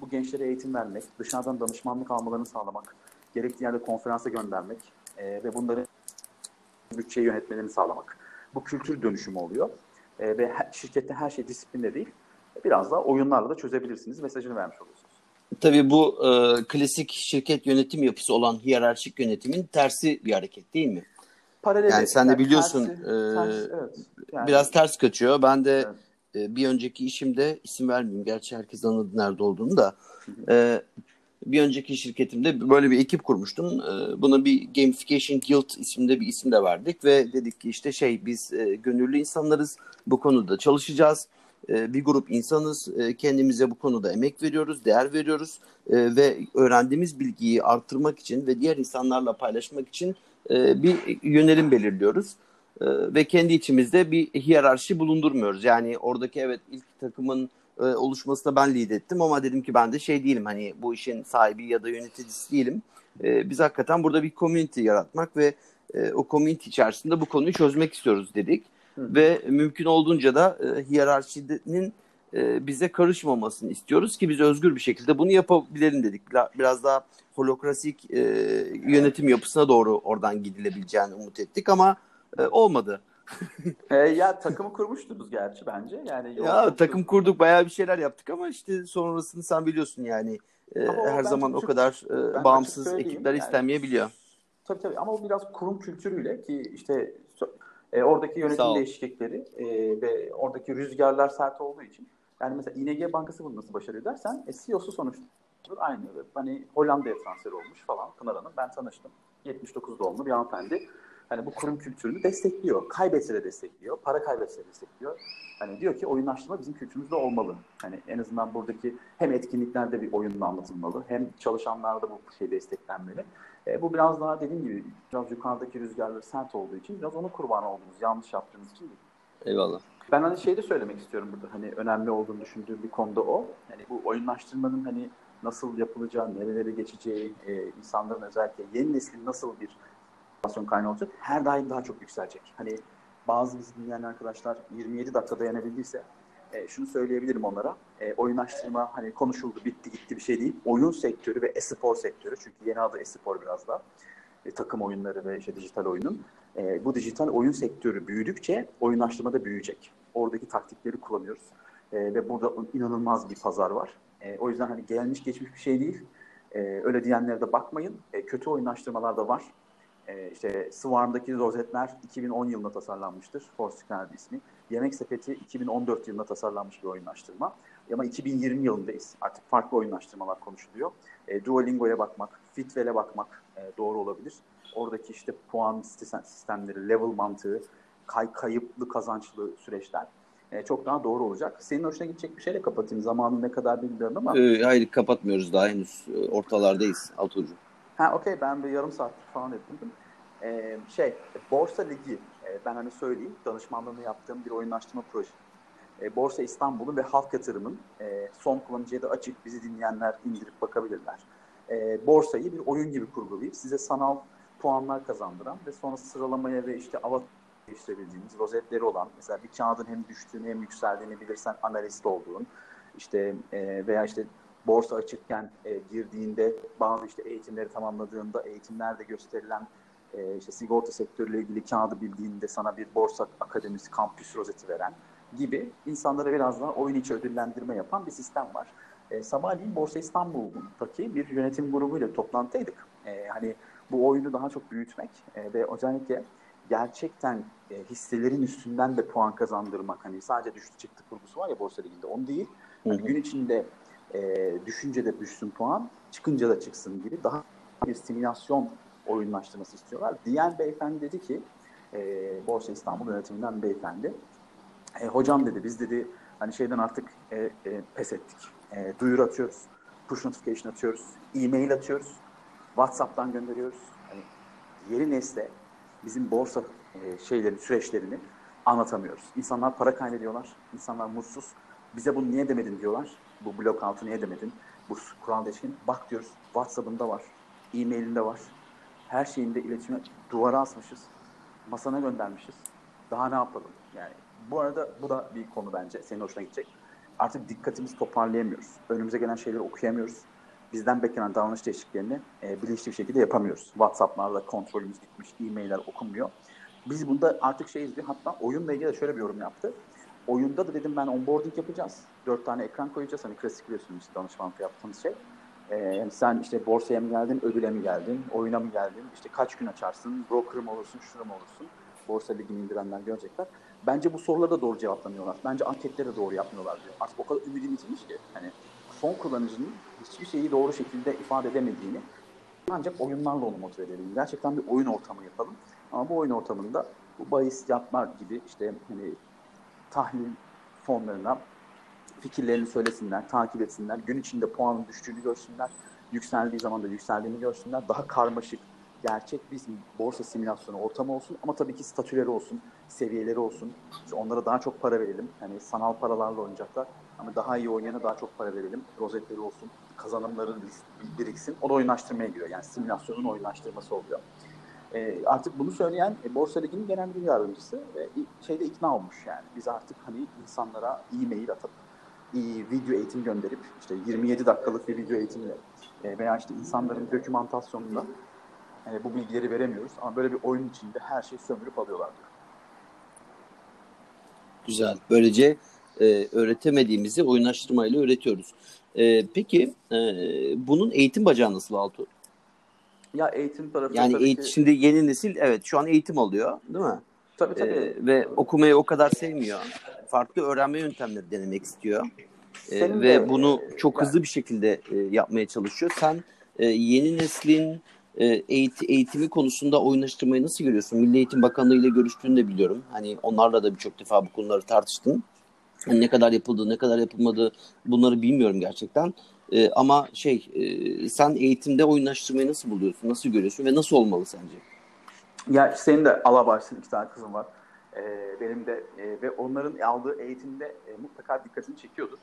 bu gençlere eğitim vermek, dışarıdan danışmanlık almalarını sağlamak, gerektiği yerde konferansa göndermek e, ve bunları bütçeyi yönetmelerini sağlamak. Bu kültür dönüşümü oluyor. E, ve her, şirkette her şey disiplinde değil. Biraz da oyunlarla da çözebilirsiniz mesajını vermiş oluyorsunuz. Tabii bu e, klasik şirket yönetim yapısı olan hiyerarşik yönetimin tersi bir hareket değil mi? Paralel yani sen de biliyorsun tersi, e, tersi, evet. yani, biraz ters kaçıyor. Ben de evet. E, bir önceki işimde isim vermeyeyim. Gerçi herkes anladı nerede olduğunu da. E, bir önceki şirketimde böyle bir ekip kurmuştum. E, buna bir Gamification Guild isimde bir isim de verdik ve dedik ki işte şey biz e, gönüllü insanlarız. Bu konuda çalışacağız e, bir grup insanız. E, kendimize bu konuda emek veriyoruz, değer veriyoruz e, ve öğrendiğimiz bilgiyi arttırmak için ve diğer insanlarla paylaşmak için bir yönelim belirliyoruz. Ve kendi içimizde bir hiyerarşi bulundurmuyoruz. Yani oradaki evet ilk takımın oluşmasına ben lead ettim ama dedim ki ben de şey değilim hani bu işin sahibi ya da yöneticisi değilim. Biz hakikaten burada bir community yaratmak ve o community içerisinde bu konuyu çözmek istiyoruz dedik. Ve mümkün olduğunca da e, hiyerarşinin e, bize karışmamasını istiyoruz ki biz özgür bir şekilde bunu yapabilelim dedik. Biraz daha holokrasik e, yönetim yapısına doğru oradan gidilebileceğini umut ettik ama e, olmadı. e, ya takımı kurmuştunuz gerçi bence. Yani ya takım kurduk bayağı bir şeyler yaptık ama işte sonrasını sen biliyorsun yani. E, her zaman o kadar e, bağımsız ekipler yani, istenmeyebiliyor. Tabii tabii ama o biraz kurum kültürüyle ki işte e, oradaki yönetim değişiklikleri e, ve oradaki rüzgarlar sert olduğu için yani mesela ING Bankası bunu nasıl başarıyor dersen e, CEO'su sonuçta aynı. Hani Hollanda'ya transfer olmuş falan Pınar Hanım. Ben tanıştım. 79 doğumlu bir hanımefendi. Hani bu kurum kültürünü destekliyor. Kaybetse de destekliyor. Para kaybetse de destekliyor. Hani diyor ki oyunlaştırma bizim kültürümüzde olmalı. Hani en azından buradaki hem etkinliklerde bir oyunla anlatılmalı hem çalışanlarda bu şey desteklenmeli. E, bu biraz daha dediğim gibi biraz yukarıdaki rüzgarları sert olduğu için biraz onun kurbanı olduğumuz, yanlış yaptığımız için değil. Eyvallah. Ben hani şey de söylemek istiyorum burada hani önemli olduğunu düşündüğüm bir konuda o. Hani bu oyunlaştırmanın hani nasıl yapılacağı, nerelere geçeceği, e, insanların özellikle yeni neslin nasıl bir motivasyon kaynağı olacak her daim daha çok yükselecek. Hani bazı bizi dinleyen arkadaşlar 27 dakika dayanabildiyse e, şunu söyleyebilirim onlara. E, oyunlaştırma hani konuşuldu, bitti gitti bir şey değil. Oyun sektörü ve e-spor sektörü çünkü yeni adı e-spor biraz da. E, takım oyunları ve işte dijital oyunun. E, bu dijital oyun sektörü büyüdükçe oyunlaştırma da büyüyecek. Oradaki taktikleri kullanıyoruz. E, ve burada inanılmaz bir pazar var. E, o yüzden hani gelmiş geçmiş bir şey değil. E, öyle diyenlere de bakmayın. E, kötü oyunlaştırmalar da var. E, işte Swarm'daki rozetler 2010 yılında tasarlanmıştır. Foursquare ismi. Yemek Sepeti 2014 yılında tasarlanmış bir oyunlaştırma. Ama 2020 yılındayız. Artık farklı oyunlaştırmalar konuşuluyor. E, Duolingo'ya bakmak, Fitwell'e bakmak e, doğru olabilir. Oradaki işte puan sistemleri, level mantığı, kay kayıplı kazançlı süreçler e, çok daha doğru olacak. Senin hoşuna gidecek bir şeyle kapatayım. Zamanı ne kadar bilmiyorum ama. Ee, hayır kapatmıyoruz daha henüz. Ortalardayız Altuğ'cum. Ha okey ben bir yarım saat falan ettim. Ee, şey Borsa Ligi e, ben hani söyleyeyim danışmanlığını yaptığım bir oyunlaştırma projesi. E, Borsa İstanbul'un ve Halk Yatırım'ın e, son kullanıcıya da açık bizi dinleyenler indirip bakabilirler. E, borsayı bir oyun gibi kurgulayıp size sanal puanlar kazandıran ve sonra sıralamaya ve işte avatar değiştirebildiğiniz rozetleri olan mesela bir kağıdın hem düştüğünü hem yükseldiğini bilirsen analist olduğun işte e, veya işte borsa açıkken e, girdiğinde bazı işte eğitimleri tamamladığında eğitimlerde gösterilen e, işte sigorta sektörüyle ilgili kağıdı bildiğinde sana bir borsa akademisi kampüs rozeti veren gibi insanlara biraz daha oyun içi ödüllendirme yapan bir sistem var. E, sabahleyin Borsa İstanbul'daki bir yönetim grubuyla toplantıdaydık. E, hani bu oyunu daha çok büyütmek e, ve özellikle gerçekten e, hisselerin üstünden de puan kazandırmak. Hani sadece düştü çıktı kurgusu var ya Borsa Ligi'nde. Onu değil. Hani gün içinde e, düşünce de düşsün puan, çıkınca da çıksın gibi daha bir simülasyon oyunlaştırması istiyorlar. Diyen beyefendi dedi ki e, Borsa İstanbul yönetiminden beyefendi e, hocam dedi biz dedi hani şeyden artık e, e, pes ettik. E, duyuru atıyoruz. Push notification atıyoruz. E-mail atıyoruz. WhatsApp'tan gönderiyoruz. Hani yeni nesle bizim borsa e, şeylerini, süreçlerini anlatamıyoruz. İnsanlar para kaybediyorlar, insanlar mutsuz. Bize bunu niye demedin diyorlar. Bu blok altı niye? Bu kural değişken. Bak diyoruz, WhatsApp'ında var, e-mailinde var. Her şeyinde iletişime duvara asmışız. Masana göndermişiz. Daha ne yapalım? Yani bu arada bu da bir konu bence. Senin hoşuna gidecek. Artık dikkatimizi toparlayamıyoruz. Önümüze gelen şeyleri okuyamıyoruz. Bizden beklenen davranış değişikliklerini e, bilinçli bir şekilde yapamıyoruz. WhatsApp'larla kontrolümüz gitmiş, e-mailler okunmuyor. Biz bunda artık şey izliyor. Hatta oyunla ilgili de şöyle bir yorum yaptı. Oyunda da dedim ben onboarding yapacağız. Dört tane ekran koyacağız. Hani klasik biliyorsunuz işte danışmanlık yaptığımız şey. Ee, sen işte borsaya mı geldin, ödüle mi geldin, oyuna mı geldin, işte kaç gün açarsın, broker mı olursun, şunu mu olursun, borsa ligini indirenler görecekler. Bence bu sorulara da doğru cevaplamıyorlar. Bence anketleri de doğru yapmıyorlar diyor. Artık o kadar ümidini yitirmiş ki hani son kullanıcının hiçbir şeyi doğru şekilde ifade edemediğini ancak oyunlarla onu motive edelim. Gerçekten bir oyun ortamı yapalım. Ama bu oyun ortamında bu bahis yapmak gibi işte hani tahlil fonlarına fikirlerini söylesinler, takip etsinler, gün içinde puanın düştüğünü görsünler, yükseldiği zaman da yükseldiğini görsünler, daha karmaşık, gerçek bir borsa simülasyonu ortamı olsun ama tabii ki statüleri olsun, seviyeleri olsun. İşte onlara daha çok para verelim. Yani sanal paralarla oynayacaklar ama daha iyi oynayana daha çok para verelim. Rozetleri olsun, kazanımların biriksin. O da oyunlaştırmaya giriyor. Yani simülasyonun oyunlaştırması oluyor. E, artık bunu söyleyen e, Borsa Ligi'nin genel bir yardımcısı e, şeyde ikna olmuş yani. Biz artık hani insanlara e-mail atıp iyi video eğitim gönderip işte 27 dakikalık bir video eğitimle e, veya işte insanların dokümantasyonunda e, bu bilgileri veremiyoruz ama böyle bir oyun içinde her şeyi sömürüp alıyorlar diyor. Güzel. Böylece e, öğretemediğimizi oyunlaştırmayla öğretiyoruz. E, peki e, bunun eğitim bacağı nasıl Altu? Ya eğitim tarafı yani tabii ki... şimdi yeni nesil evet şu an eğitim alıyor değil mi? Tabii tabii. Ee, ve okumayı o kadar sevmiyor. Farklı öğrenme yöntemleri denemek istiyor. Ee, ve de, bunu çok yani- hızlı bir şekilde e, yapmaya çalışıyor. Sen e, yeni neslin e, eğit- eğitimi konusunda oyunlaştırmayı nasıl görüyorsun? Milli Eğitim Bakanlığı ile görüştüğünü de biliyorum. Hani onlarla da birçok defa bu konuları tartıştın. Hani ne kadar yapıldı, ne kadar yapılmadı bunları bilmiyorum gerçekten. E, ama şey, e, sen eğitimde oyunlaştırmayı nasıl buluyorsun, nasıl görüyorsun ve nasıl olmalı sence? Ya senin de alabarsın iki tane kızın var. Ee, benim de e, ve onların aldığı eğitimde e, mutlaka dikkatini çekiyordur.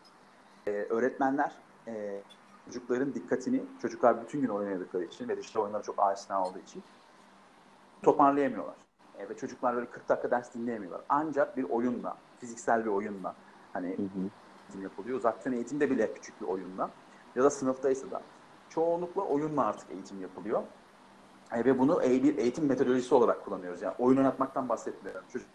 Ee, öğretmenler e, çocukların dikkatini, çocuklar bütün gün oynadıkları için ve dijital oyunlara çok aşina olduğu için toparlayamıyorlar. E, ve çocuklar böyle 40 dakika ders dinleyemiyorlar. Ancak bir oyunla, fiziksel bir oyunla hani eğitim yapılıyor. Uzaktan eğitimde bile küçük bir oyunla ya da sınıftaysa da çoğunlukla oyunla artık eğitim yapılıyor. E, ve bunu bir eğitim metodolojisi olarak kullanıyoruz. Yani oyun oynatmaktan bahsetmiyorum. Çocuk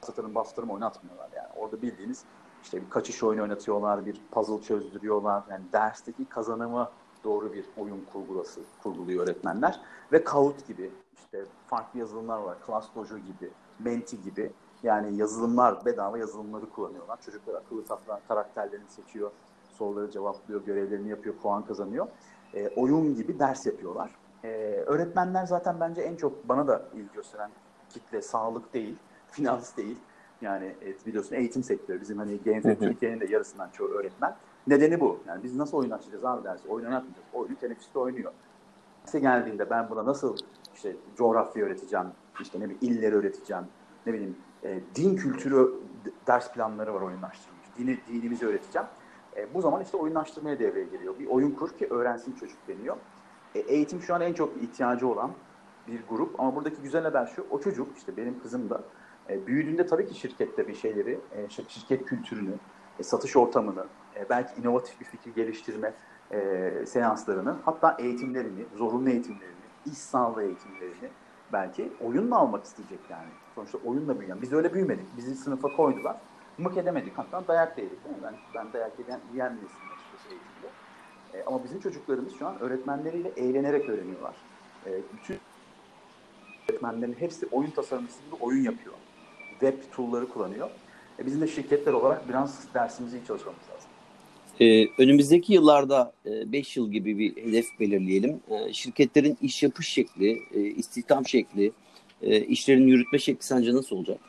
satırım bastırım oynatmıyorlar yani. Orada bildiğiniz işte bir kaçış oyunu oynatıyorlar, bir puzzle çözdürüyorlar. Yani dersteki kazanımı doğru bir oyun kurgulası kurguluyor öğretmenler. Ve Kahoot gibi işte farklı yazılımlar var. Class Dojo gibi, Menti gibi. Yani yazılımlar, bedava yazılımları kullanıyorlar. Çocuklar akıllı tahtadan karakterlerini seçiyor, soruları cevaplıyor, görevlerini yapıyor, puan kazanıyor. E, oyun gibi ders yapıyorlar. Ee, öğretmenler zaten bence en çok bana da ilgi gösteren kitle sağlık değil, finans değil. Yani evet, biliyorsun eğitim sektörü bizim hani GNF Türkiye'nin de yarısından çoğu öğretmen. Nedeni bu. Yani biz nasıl oyun açacağız abi dersi? Oyun oynatmayacağız. Oyunu teneffüste oynuyor. Derse geldiğinde ben buna nasıl işte coğrafya öğreteceğim, işte ne bileyim illeri öğreteceğim, ne bileyim e, din kültürü ders planları var oyunlaştırılmış. Dini, dinimizi öğreteceğim. E, bu zaman işte oyunlaştırmaya devreye giriyor. Bir oyun kur ki öğrensin çocuk deniyor. E, eğitim şu an en çok ihtiyacı olan bir grup ama buradaki güzel haber şu, o çocuk işte benim kızım da e, büyüdüğünde tabii ki şirkette bir şeyleri, e, şir- şirket kültürünü, e, satış ortamını, e, belki inovatif bir fikir geliştirme e, seanslarını, hatta eğitimlerini, zorunlu eğitimlerini, iş sağlığı eğitimlerini belki oyunla almak isteyecek yani. Sonuçta oyunla büyüyen. Biz öyle büyümedik. Bizi sınıfa koydular. Mık edemedik. Hatta dayak da yedik değil? Ben, ben dayak yiyen, yiyen nesildim açıkçası eğitimde. E, ama bizim çocuklarımız şu an öğretmenleriyle eğlenerek öğreniyorlar. E, bütün öğretmenlerin hepsi oyun tasarımcısı gibi oyun yapıyor. Web tool'ları kullanıyor. E, bizim de şirketler olarak biraz dersimizi iyi çalışmamız lazım. Ee, önümüzdeki yıllarda 5 yıl gibi bir hedef belirleyelim. Ee, şirketlerin iş yapış şekli, e, istihdam şekli, e, işlerin yürütme şekli sence nasıl olacak?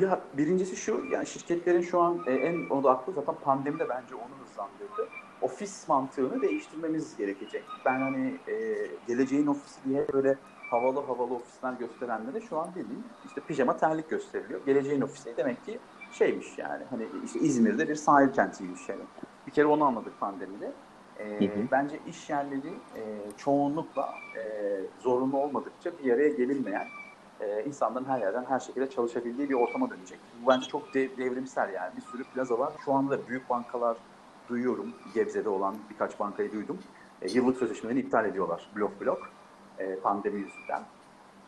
Ya birincisi şu, yani şirketlerin şu an e, en odaklı zaten pandemide bence onu hızlandırdı. Ofis mantığını değiştirmemiz gerekecek. Ben hani e, geleceğin ofisi diye böyle havalı havalı ofisler gösterenlere şu an bildiğin işte pijama terlik gösteriliyor. Geleceğin ofisi demek ki şeymiş yani hani işte İzmir'de bir sahil kentiymiş yani. Bir kere onu anladık pandemide. E, hı hı. Bence iş yerleri e, çoğunlukla e, zorunlu olmadıkça bir araya gelinmeyen e, insanların her yerden her şekilde çalışabildiği bir ortama dönecek. Bu bence çok dev, devrimsel yani. Bir sürü plaza var. Şu anda büyük bankalar duyuyorum. Gebze'de olan birkaç bankayı duydum. E, yıllık sözleşmelerini iptal ediyorlar blok blok. E, pandemi yüzünden.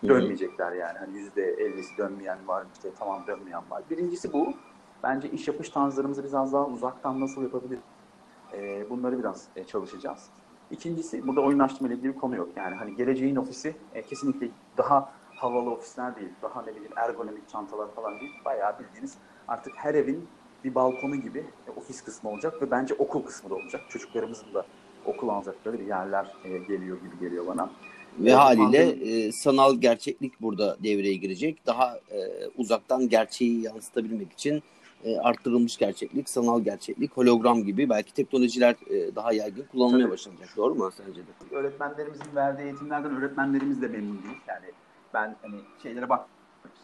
Dönmeyecekler yani. Hani yüzde ellisi dönmeyen var, işte tamam dönmeyen var. Birincisi bu. Bence iş yapış tarzlarımızı biraz daha uzaktan nasıl yapabiliriz? E, bunları biraz e, çalışacağız. İkincisi, burada oyunlaştırma ile ilgili bir konu yok. Yani hani geleceğin ofisi e, kesinlikle daha havalı ofisler değil, daha ne bileyim ergonomik çantalar falan değil. Bayağı bildiğiniz artık her evin bir balkonu gibi e, ofis kısmı olacak ve bence okul kısmı da olacak. Çocuklarımızın da okul alacakları bir yerler e, geliyor gibi geliyor bana. Ve e, haliyle e, sanal gerçeklik burada devreye girecek. Daha e, uzaktan gerçeği yansıtabilmek için e, arttırılmış gerçeklik, sanal gerçeklik, hologram gibi belki teknolojiler e, daha yaygın kullanılmaya başlanacak. Doğru mu sence de? Öğretmenlerimizin verdiği eğitimlerden öğretmenlerimiz de memnun değil. Yani ben hani şeylere bak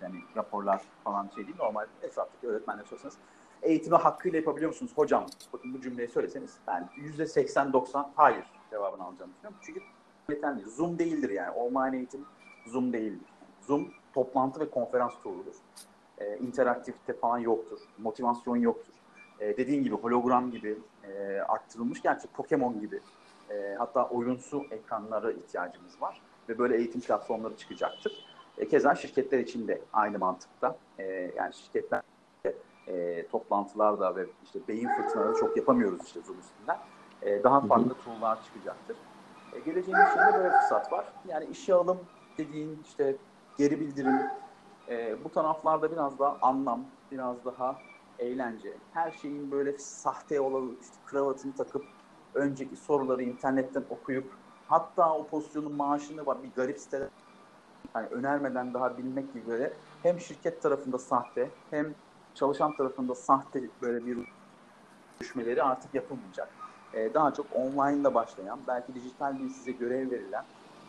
yani raporlar falan şey değil normal etraftaki öğretmenler sorsanız eğitimi hakkıyla yapabiliyor musunuz hocam? Bakın bu cümleyi söyleseniz ben yüzde 80-90 hayır cevabını alacağım düşünüyorum. Çünkü yeterli. Zoom değildir yani. Online eğitim Zoom değildir. Zoom toplantı ve konferans tooludur. Ee, interaktifte falan yoktur. Motivasyon yoktur. Ee, dediğin gibi hologram gibi e, arttırılmış gerçi Pokemon gibi e, hatta oyunsu ekranlara ihtiyacımız var ve böyle eğitim platformları çıkacaktır. E, keza şirketler için de aynı mantıkta. E, yani şirketler e, toplantılarda ve işte beyin fırtınaları çok yapamıyoruz işte Zoom üstünden. E, daha farklı tool'lar çıkacaktır. E, geleceğin içinde böyle fırsat var. Yani işe alım dediğin işte geri bildirim e, bu taraflarda biraz daha anlam, biraz daha eğlence. Her şeyin böyle sahte olan işte kravatını takıp önceki soruları internetten okuyup hatta o pozisyonun maaşını var bir garip siteler hani önermeden daha bilmek gibi böyle hem şirket tarafında sahte hem çalışan tarafında sahte böyle bir düşmeleri artık yapılmayacak. Ee, daha çok online ile başlayan, belki dijital bir size görev verilen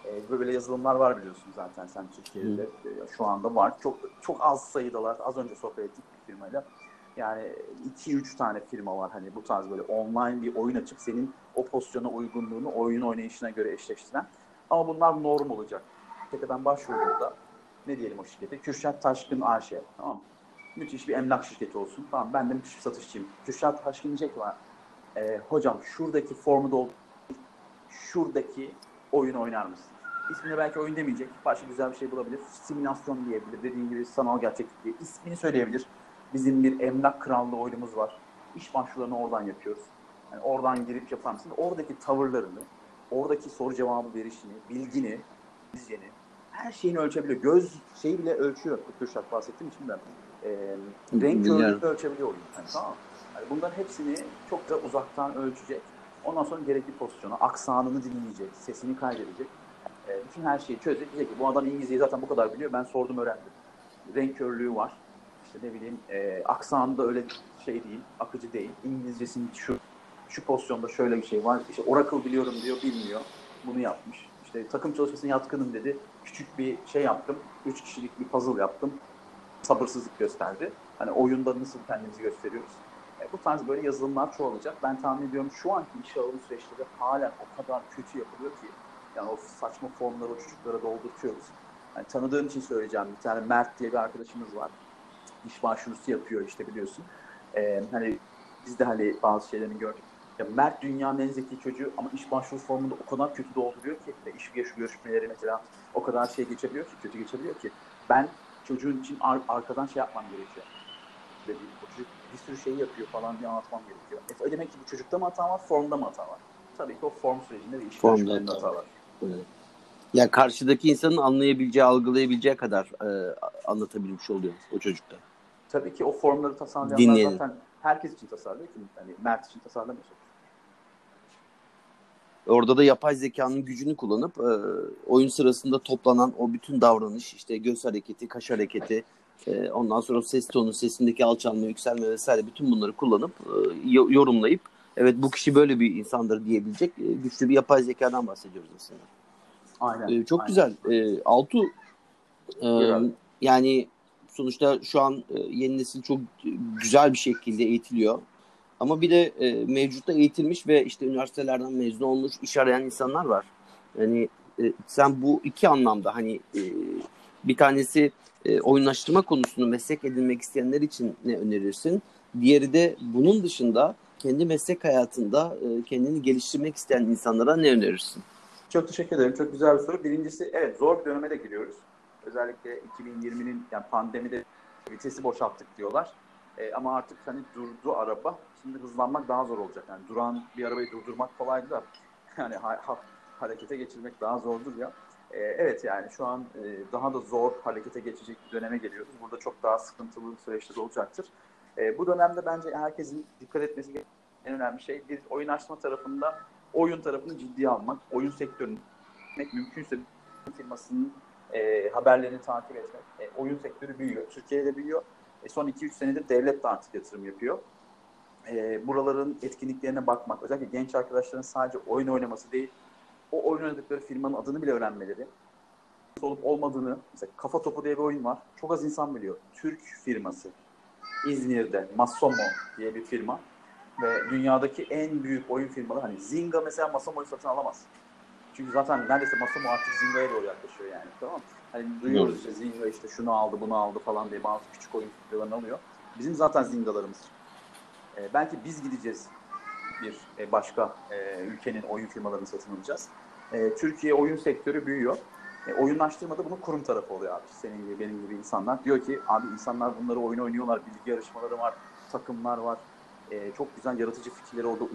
e, böyle yazılımlar var biliyorsun zaten sen Türkiye'de e, şu anda var. Çok çok az sayıdalar. Az önce sohbet ettik bir firmayla. Yani 2-3 tane firma var hani bu tarz böyle online bir oyun açıp senin o pozisyona uygunluğunu oyun oynayışına göre eşleştiren. Ama bunlar norm olacak şirkete ben başvurduğumda ne diyelim o şirkete? Kürşat Taşkın AŞ. Tamam mı? Müthiş bir emlak şirketi olsun. Tamam ben de müthiş bir satışçıyım. Kürşat Taşkın diyecek var. E, hocam şuradaki formu doldur. Şuradaki oyun oynar mısın? İsmine belki oyun demeyecek. Başka güzel bir şey bulabilir. Simülasyon diyebilir. Dediğim gibi sanal gerçeklik diye. İsmini söyleyebilir. Bizim bir emlak krallığı oyunumuz var. İş başvurularını oradan yapıyoruz. Yani oradan girip yapar mısın? Oradaki tavırlarını, oradaki soru cevabı verişini, bilgini, vizyeni, her şeyini ölçebiliyor. Göz şeyi bile ölçüyor. Kürşat bahsettiğim için ben. E, renk körlüğünü ölçebiliyor oyun. Yani, tamam yani bunların hepsini çok da uzaktan ölçecek. Ondan sonra gerekli pozisyonu, aksanını dinleyecek, sesini kaydedecek. E, bütün her şeyi çözecek. Diyecek ki bu adam İngilizceyi zaten bu kadar biliyor. Ben sordum öğrendim. Renk körlüğü var. İşte ne bileyim e, aksanı da öyle şey değil, akıcı değil. İngilizcesinin şu şu pozisyonda şöyle bir şey var. İşte Oracle biliyorum diyor, bilmiyor. Bunu yapmış. İşte takım çalışmasına yatkınım dedi. Küçük bir şey yaptım. Üç kişilik bir puzzle yaptım. Sabırsızlık gösterdi. Hani oyunda nasıl kendimizi gösteriyoruz. E, bu tarz böyle yazılımlar çoğalacak. Ben tahmin ediyorum şu anki işe alım süreçleri hala o kadar kötü yapılıyor ki. Yani o saçma formları o çocuklara doldurtuyoruz. Yani tanıdığım için söyleyeceğim. Bir tane Mert diye bir arkadaşımız var. İş başvurusu yapıyor işte biliyorsun. Ee, hani biz de hani bazı şeylerini gördük ya Mert dünyanın en zeki çocuğu ama iş başvuru formunda o kadar kötü dolduruyor ki ve iş görüşmeleri mesela o kadar şey geçebiliyor ki, kötü geçebiliyor ki ben çocuğun için ar- arkadan şey yapmam gerekiyor. Dediğim, bu çocuk bir sürü şey yapıyor falan diye anlatmam gerekiyor. E, demek ki bu çocukta mı hata var, formda mı hata var? Tabii ki o form sürecinde ve iş formda hata var. Evet. Ya karşıdaki insanın anlayabileceği, algılayabileceği kadar e, anlatabilmiş oluyor o çocukta. Tabii ki o formları tasarlayanlar zaten herkes için tasarlıyor ki. Hani Mert için tasarlamıyor. Orada da yapay zekanın gücünü kullanıp e, oyun sırasında toplanan o bütün davranış işte göz hareketi, kaş hareketi e, ondan sonra ses tonu, sesindeki alçalma, yükselme vesaire bütün bunları kullanıp e, yorumlayıp evet bu kişi böyle bir insandır diyebilecek e, güçlü bir yapay zekadan bahsediyoruz aslında. Aynen. E, çok aynen. güzel. E, Altu e, yani sonuçta şu an e, yeni nesil çok güzel bir şekilde eğitiliyor. Ama bir de e, mevcutta eğitilmiş ve işte üniversitelerden mezun olmuş iş arayan insanlar var. Yani e, sen bu iki anlamda hani e, bir tanesi e, oyunlaştırma konusunu meslek edinmek isteyenler için ne önerirsin? Diğeri de bunun dışında kendi meslek hayatında e, kendini geliştirmek isteyen insanlara ne önerirsin? Çok teşekkür ederim. Çok güzel bir soru. Birincisi evet zor bir döneme de giriyoruz. Özellikle 2020'nin yani pandemide vitesi boşalttık diyorlar. E, ama artık hani durdu araba. Şimdi hızlanmak daha zor olacak. Yani duran bir arabayı durdurmak kolaydı da yani ha, ha, harekete geçirmek daha zordur ya. E, evet yani şu an e, daha da zor harekete geçecek bir döneme geliyoruz. Burada çok daha sıkıntılı süreçler olacaktır. E, bu dönemde bence herkesin dikkat etmesi gereken en önemli şey bir oyun açma tarafında oyun tarafını ciddiye almak, oyun sektörünü mümkünse firmasının e, haberlerini takip etmek. E, oyun sektörü büyüyor. Türkiye'de büyüyor. E, son 2-3 senedir devlet de artık yatırım yapıyor. E, buraların etkinliklerine bakmak, özellikle genç arkadaşların sadece oyun oynaması değil, o oyun oynadıkları firmanın adını bile öğrenmeleri, olup olmadığını, mesela Kafa Topu diye bir oyun var. Çok az insan biliyor. Türk firması. İzmir'de Masomo diye bir firma ve dünyadaki en büyük oyun firmaları hani Zynga mesela Masomo'yu satın alamaz. Çünkü zaten neredeyse Masomo artık Zynga'ya doğru yaklaşıyor yani tamam mı? Hani duyuyoruz işte Zynga işte şunu aldı bunu aldı falan diye bazı küçük oyun stüdyolarını alıyor. Bizim zaten Zynga'larımız. E, belki biz gideceğiz bir e, başka e, ülkenin oyun firmalarını satın alacağız. E, Türkiye oyun sektörü büyüyor. E, oyunlaştırmada bunun kurum tarafı oluyor abi. Senin gibi benim gibi insanlar. Diyor ki abi insanlar bunları oyun oynuyorlar. Bilgi yarışmaları var. Takımlar var. E, çok güzel yaratıcı fikirleri orada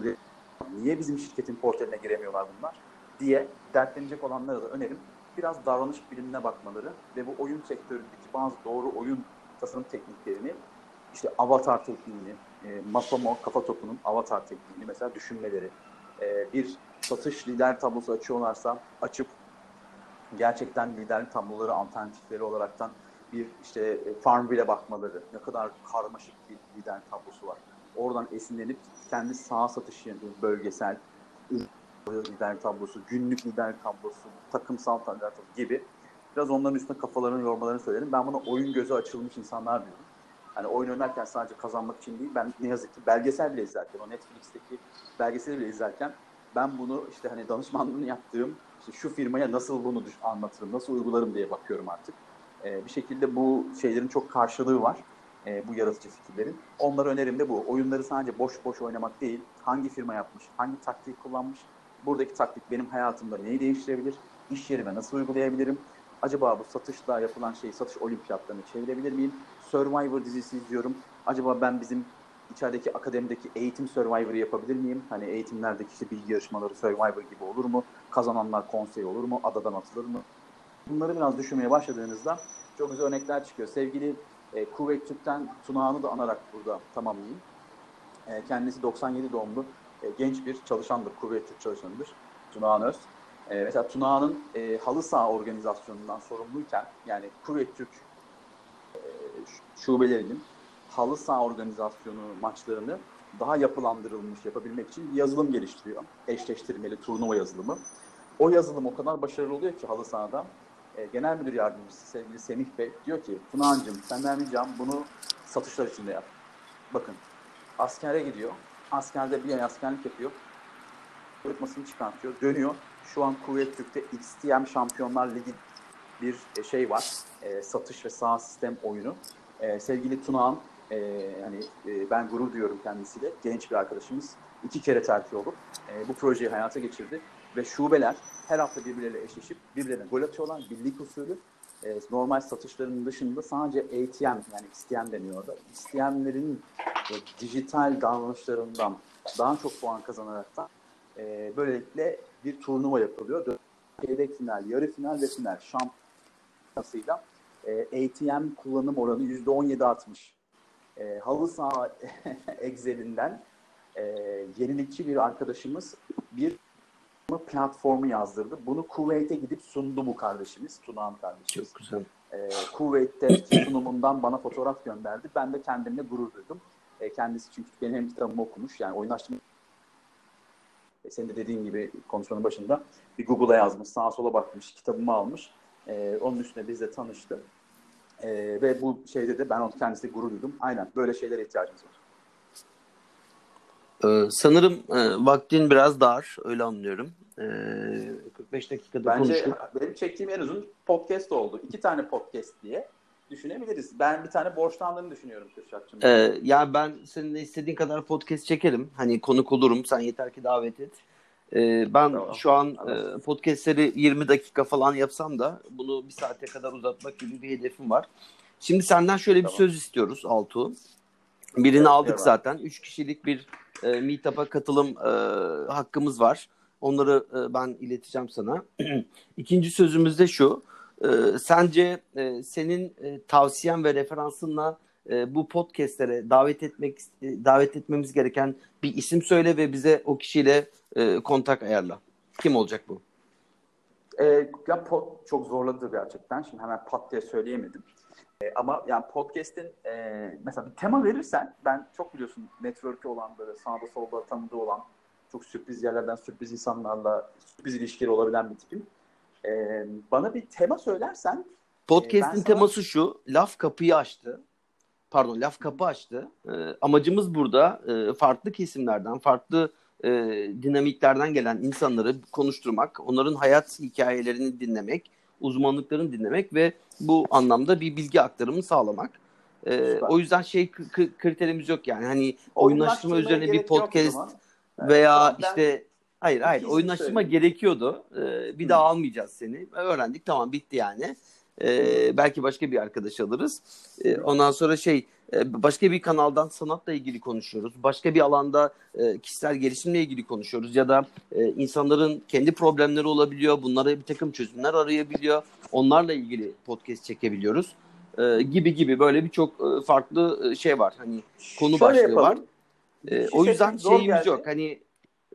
Niye bizim şirketin portaline giremiyorlar bunlar? diye dertlenecek olanlara da önerim biraz davranış bilimine bakmaları ve bu oyun sektöründeki bazı doğru oyun tasarım tekniklerini işte avatar tekniğini, e, Masomo kafa topunun avatar tekniğini mesela düşünmeleri, e, bir satış lider tablosu açıyorlarsa açıp gerçekten lider tabloları alternatifleri olaraktan bir işte e, Farmville'e bakmaları, ne kadar karmaşık bir lider tablosu var. Oradan esinlenip kendi sağ satışı bölgesel lider tablosu, günlük lider tablosu, takımsal lider tablosu gibi biraz onların üstüne kafalarını yormalarını söylerim. Ben buna oyun gözü açılmış insanlar diyorum. Hani oyun oynarken sadece kazanmak için değil, ben ne yazık ki belgesel bile izlerken, o Netflix'teki belgeseli bile izlerken ben bunu işte hani danışmanlığını yaptığım işte şu firmaya nasıl bunu anlatırım, nasıl uygularım diye bakıyorum artık. Ee, bir şekilde bu şeylerin çok karşılığı var. Ee, bu yaratıcı fikirlerin. Onlara önerim de bu. Oyunları sadece boş boş oynamak değil. Hangi firma yapmış, hangi taktiği kullanmış, buradaki taktik benim hayatımda neyi değiştirebilir, iş yerime nasıl uygulayabilirim, acaba bu satışla yapılan şeyi satış olimpiyatlarını çevirebilir miyim? Survivor dizisi izliyorum. Acaba ben bizim içerideki akademideki eğitim Survivor'ı yapabilir miyim? Hani eğitimlerdeki işte bilgi yarışmaları Survivor gibi olur mu? Kazananlar konsey olur mu? Adadan atılır mı? Bunları biraz düşünmeye başladığınızda çok güzel örnekler çıkıyor. Sevgili e, Kuveyt Türk'ten Tunağan'ı da anarak burada tamamlayayım. E, kendisi 97 doğumlu e, genç bir çalışandır, Kuveyt Türk çalışanıdır. Tunağan Öz. E, mesela Tunağan'ın e, halı saha organizasyonundan sorumluyken yani Kuveyt Türk şubelerinin halı saha organizasyonu maçlarını daha yapılandırılmış yapabilmek için bir yazılım geliştiriyor. Eşleştirmeli turnuva yazılımı. O yazılım o kadar başarılı oluyor ki halı sahada. E, Genel Müdür Yardımcısı sevgili Semih Bey diyor ki Tunağan'cığım senden ricam bunu satışlar içinde yap. Bakın askere gidiyor. Askerde bir ay askerlik yapıyor. Bırakmasını çıkartıyor. Dönüyor. Şu an Kuvvet Türk'te XTM Şampiyonlar Ligi bir e, şey var. E, satış ve sağ sistem oyunu. E, sevgili Tunağan e, hani e, ben gurur duyuyorum kendisiyle. Genç bir arkadaşımız. iki kere terfi olup e, bu projeyi hayata geçirdi. Ve şubeler her hafta birbirleriyle eşleşip birbirlerine gol atıyorlar. Birlik usulü. E, normal satışlarının dışında sadece ATM yani isteyen deniyor orada. İsteyenlerin e, dijital davranışlarından daha çok puan kazanarak da e, böylelikle bir turnuva yapılıyor. Çeyrek final, yarı final ve final şampiyonasıyla ATM kullanım oranı %17-60. E, halı saha Excel'inden e, yenilikçi bir arkadaşımız bir platformu yazdırdı. Bunu Kuveyt'e gidip sundu bu kardeşimiz, Tunağan kardeşimiz. Çok güzel. E, Kuveyt'te sunumundan bana fotoğraf gönderdi. Ben de kendimle gurur duydum. E, kendisi çünkü benim kitabımı okumuş. Yani oyunlaştırma E, senin de dediğin gibi konuşmanın başında bir Google'a yazmış, sağa sola bakmış, kitabımı almış. E, onun üstüne bizle tanıştı. E, ve bu şeyde de ben onun kendisiyle gurur duydum. Aynen böyle şeylere ihtiyacımız var. Ee, sanırım e, vaktin biraz dar, öyle anlıyorum. Ee, 45 dakikada Bence konuştuk. benim çektiğim en uzun podcast oldu. İki tane podcast diye düşünebiliriz. Ben bir tane borçlandığını düşünüyorum Kürşat'cığım. Ee, ya ben seninle istediğin kadar podcast çekerim. Hani konuk olurum. Sen yeter ki davet et. Ee, ben Tamam. şu an e, podcastleri 20 dakika falan yapsam da bunu bir saate kadar uzatmak gibi bir hedefim var. Şimdi senden şöyle bir Tamam. söz istiyoruz Altuğ. Birini Evet, aldık evet. zaten. Üç kişilik bir e, meetup'a katılım e, hakkımız var. Onları e, ben ileteceğim sana. İkinci sözümüz de şu. E, sence e, senin e, tavsiyen ve referansınla e, bu podcastlere davet etmek e, davet etmemiz gereken bir isim söyle ve bize o kişiyle e, kontak ayarla. Kim olacak bu? E, ya pod, çok zorladı gerçekten. Şimdi hemen pat diye söyleyemedim. E, ama yani podcast'in e, mesela bir tema verirsen ben çok biliyorsun network'ü olan böyle sağda solda tanıdığı olan çok sürpriz yerlerden sürpriz insanlarla sürpriz ilişkileri olabilen bir tipim. E, bana bir tema söylersen Podcast'in ben sana- teması şu. Laf kapıyı açtı. Pardon, laf kapı açtı. E, amacımız burada e, farklı kesimlerden, farklı e, dinamiklerden gelen insanları konuşturmak, onların hayat hikayelerini dinlemek, uzmanlıklarını dinlemek ve bu anlamda bir bilgi aktarımı sağlamak. E, o yüzden şey kriterimiz yok yani. Hani oyunlaştırma üzerine bir podcast. Evet, veya ben- işte hayır hayır oyunlaştırma söyleyeyim. gerekiyordu. Ee, bir Hı. daha almayacağız seni. Öğrendik tamam bitti yani. Ee, belki başka bir arkadaş alırız. Ee, ondan sonra şey e, başka bir kanaldan sanatla ilgili konuşuyoruz. Başka bir alanda e, kişisel gelişimle ilgili konuşuyoruz ya da e, insanların kendi problemleri olabiliyor. Bunlara bir takım çözümler arayabiliyor. Onlarla ilgili podcast çekebiliyoruz. Ee, gibi gibi böyle birçok e, farklı şey var. Hani konu Şöyle başlığı yapalım. var. Ee, o yüzden seçmek zor şeyimiz yok. Hani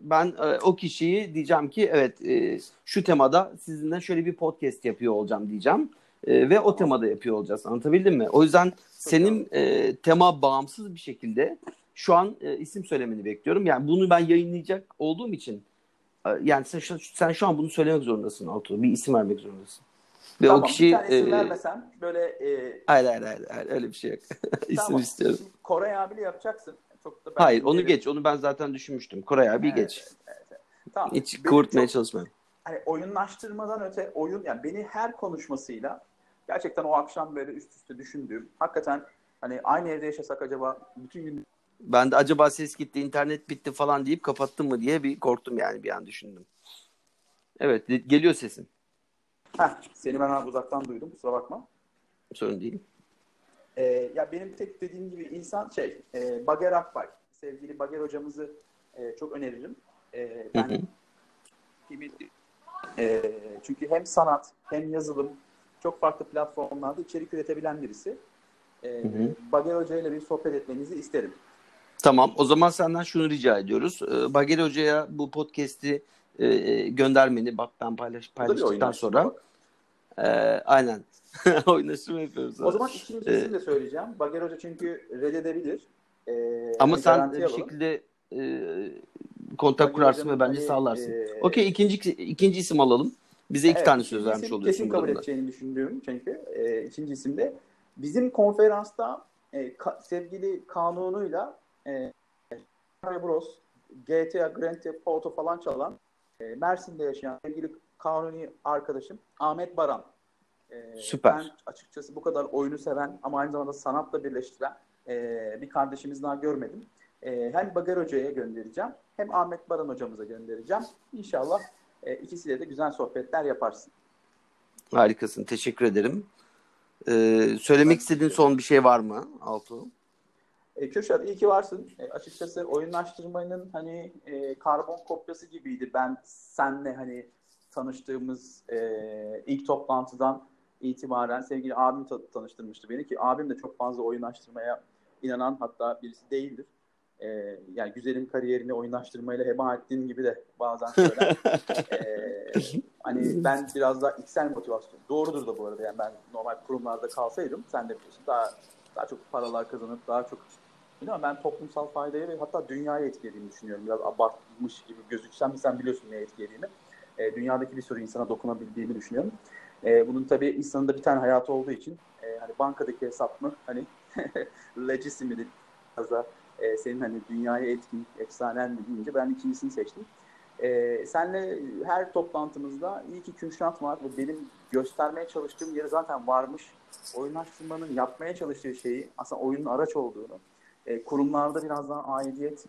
ben e, o kişiyi diyeceğim ki evet e, şu temada sizinle şöyle bir podcast yapıyor olacağım diyeceğim. E, ve o temada yapıyor olacağız. Anlatabildim mi? O yüzden senin e, tema bağımsız bir şekilde şu an e, isim söylemeni bekliyorum. Yani bunu ben yayınlayacak olduğum için e, yani sen, şu- sen şu an bunu söylemek zorundasın Altuğ. Bir isim vermek zorundasın. Ve Tamam, o kişi bir tane isim e, vermesem böyle e, hayır, hayır hayır hayır öyle bir şey yok. isim Tamam. istiyorum. Şimdi Koray abiyle yapacaksın. Çok da ben Hayır onu geç. Onu ben zaten düşünmüştüm. Koray abi Evet, geç. Tamam. Hiç kıvırtmaya çok- çalışma. hani oyunlaştırmadan öte oyun yani beni her konuşmasıyla gerçekten o akşam böyle üst üste düşündüğüm hakikaten hani aynı evde yaşasak acaba bütün gün Ben de acaba ses gitti, internet bitti falan deyip kapattım mı diye bir korktum yani bir an düşündüm. Evet, geliyor sesin. Heh, seni ben abi uzaktan duydum kusura bakma. Sorun değil. Ee, ya benim tek dediğim gibi insan şey e, Bager Akbay. Sevgili Bager hocamızı e, çok öneririm. E, Hı ben hı. kıymetli- e, çünkü hem sanat hem yazılım çok farklı platformlarda içerik üretebilen birisi. E, Hı hı. Bager Hoca ile bir sohbet etmenizi isterim. Tamam, o zaman senden şunu rica ediyoruz. Ee, Bageri Hoca'ya bu podcast'i e, e, göndermeni, ben paylaş, paylaştıktan sonra. e, aynen. Oyunlaştırma yapıyoruz. O zaman ikinci Ee, de söyleyeceğim. Bager Hoca çünkü reddedebilir. E, Ama sen bir alalım. şekilde e, kontak Bager kurarsın ve bence hani, sağlarsın. e, Okey, ikinci, ikinci isim alalım. Bize iki Evet, tane söz vermiş oluyorsun Kesin bu kabul durumda. edeceğini düşündüğüm çünkü. E, ikinci isimde bizim konferansta e, ka- sevgili kanunuyla e, Bros, GTA, Grand Theft Auto falan çalan e, Mersin'de yaşayan sevgili kanuni arkadaşım Ahmet Baran. E, Süper. Ben açıkçası bu kadar oyunu seven ama aynı zamanda sanatla birleştiren e, bir kardeşimiz daha görmedim. E, hem Bagar Hoca'ya göndereceğim hem Ahmet Baran hocamıza göndereceğim. İnşallah e, ikisiyle de güzel sohbetler yaparsın. Harikasın. Teşekkür ederim. Ee, söylemek istediğin son bir şey var mı Altuğ? E, Kürşat iyi ki varsın. E, açıkçası oyunlaştırmanın hani e, karbon kopyası gibiydi. Ben senle hani tanıştığımız e, ilk toplantıdan itibaren sevgili abim ta- tanıştırmıştı beni ki abim de çok fazla oyunlaştırmaya inanan hatta birisi değildir. E, yani güzelim kariyerini oyunlaştırmayla heba ettiğim gibi de bazen söyler. E, hani ben biraz daha içsel motivasyon. Doğrudur da bu arada. Yani ben normal kurumlarda kalsaydım sen de biliyorsun daha daha çok paralar kazanıp daha çok Ama ben toplumsal faydaya ve hatta dünyaya etkilediğini düşünüyorum. Biraz abartmış gibi gözüksem sen biliyorsun neye etkilediğini. E, dünyadaki bir sürü insana dokunabildiğimi düşünüyorum. E, bunun tabii insanın da bir tane hayatı olduğu için e, hani bankadaki hesap mı hani legacy mi biraz da e, senin hani dünyaya etkin efsanen mi deyince ben ikincisini seçtim. E, senle her toplantımızda iyi ki Kürşat var ve benim göstermeye çalıştığım yeri zaten varmış. Oyunlaştırmanın yapmaya çalıştığı şeyi aslında oyunun araç olduğunu, e, kurumlarda biraz daha aidiyet,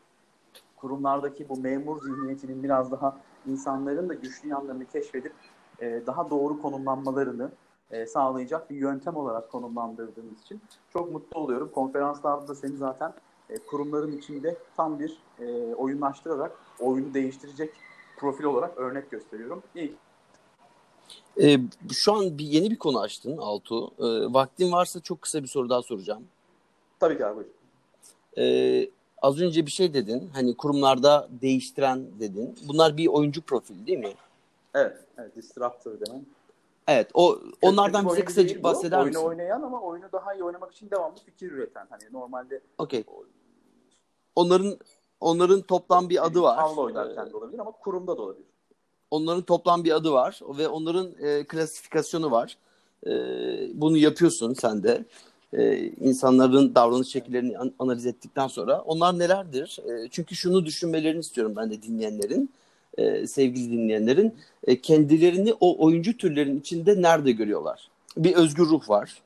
kurumlardaki bu memur zihniyetinin biraz daha insanların da güçlü yanlarını keşfedip e, daha doğru konumlanmalarını e, sağlayacak bir yöntem olarak konumlandırdığınız için çok mutlu oluyorum. Konferanslarda da seni zaten e, kurumların içinde tam bir e, oyunlaştırarak oyunu değiştirecek profil olarak örnek gösteriyorum. İyi. E, şu an bir yeni bir konu açtın Altu. E, vaktin varsa çok kısa bir soru daha soracağım. Tabii ki abi. E, az önce bir şey dedin. Hani kurumlarda değiştiren dedin. Bunlar bir oyuncu profili değil mi? Evet. evet disruptor demen. Evet. O onlardan bize kısacık bahseder oyunu misin? Oyunu oynayan ama oyunu daha iyi oynamak için devamlı fikir üreten. Hani normalde Okey. Onların onların toplam bir adı var. Tavla oynarken de olabilir ama kurumda da olabilir. Onların toplam bir adı var ve onların e, klasifikasyonu var. E, bunu yapıyorsun sen de. E, insanların davranış şekillerini an- analiz ettikten sonra onlar nelerdir? E, çünkü şunu düşünmelerini istiyorum ben de dinleyenlerin, e, sevgili dinleyenlerin. E, kendilerini o oyuncu türlerin içinde nerede görüyorlar? Bir özgür ruh var.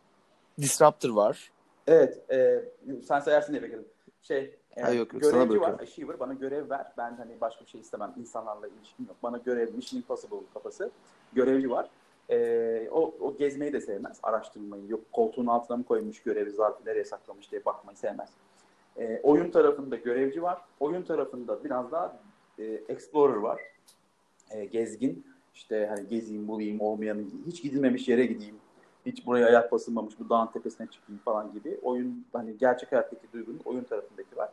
Disruptor var. Evet. E, sen sayarsın diye bekledim. Şey, e, Ha, yok, yok, görevci var. bırakıyorum. Achiever bana görev ver. Ben hani başka bir şey istemem. İnsanlarla ilişkim yok. Bana görev, Mission Impossible kafası. Görevci var. E, o, o gezmeyi de sevmez. Araştırmayı. Yok koltuğun altına mı koymuş görevi zarfı nereye saklamış diye bakmayı sevmez. E, oyun tarafında görevci var. Oyun tarafında biraz daha e, explorer var. E, gezgin. İşte hani gezeyim, bulayım, olmayanı, hiç gidilmemiş yere gideyim. Hiç buraya ayak basılmamış, bu dağın tepesine çıkayım falan gibi. Oyun, hani gerçek hayattaki duygunun oyun tarafındaki var.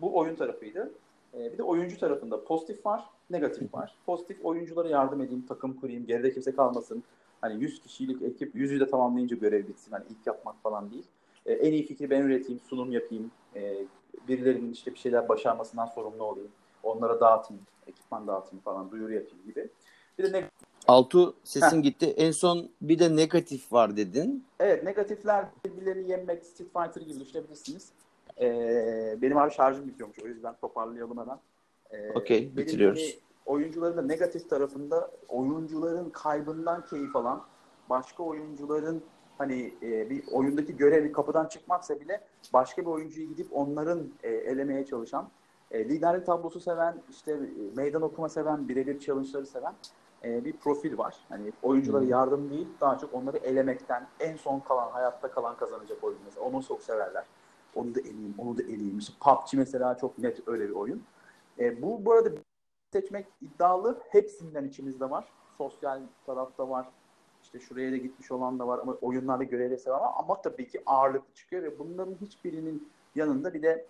Bu oyun tarafıydı. E, bir de oyuncu tarafında pozitif var, negatif var. Pozitif oyunculara yardım edeyim, takım kurayım, geride kimse kalmasın. Hani 100 kişilik ekip 100'ü de tamamlayınca görev bitsin. Hani ilk yapmak falan değil. E, en iyi fikri ben üreteyim, sunum yapayım. E, birilerinin işte bir şeyler başarmasından sorumlu olayım. Onlara dağıtayım, ekipman dağıtayım falan, duyuru yapayım gibi. Bir de negatif Altu sesin gitti. En son bir de negatif var dedin. Evet negatifler birbirlerini yenmek Street Fighter gibi düşünebilirsiniz. Ee, benim abi şarjım bitiyormuş o yüzden toparlayalım hemen. Ee, Okey, bitiriyoruz. oyuncuların da negatif tarafında oyuncuların kaybından keyif alan başka oyuncuların hani e, bir oyundaki görevi kapıdan çıkmaksa bile başka bir oyuncuyu gidip onların e, elemeye çalışan e, liderlik tablosu seven işte e, meydan okuma seven birebir challenge'ları seven e, bir profil var. Hani oyunculara Hmm. yardım değil, daha çok onları elemekten en son kalan, hayatta kalan kazanacak oyun mesela. Onu çok severler. Onu da eleyeyim, onu da eleyeyim. İşte PUBG mesela çok net öyle bir oyun. E, bu bu arada seçmek iddialı. Hepsinden içimizde var. Sosyal tarafta var. İşte şuraya da gitmiş olan da var ama oyunlarda görevli seven var. Ama tabii ki ağırlıklı çıkıyor ve bunların hiçbirinin yanında bir de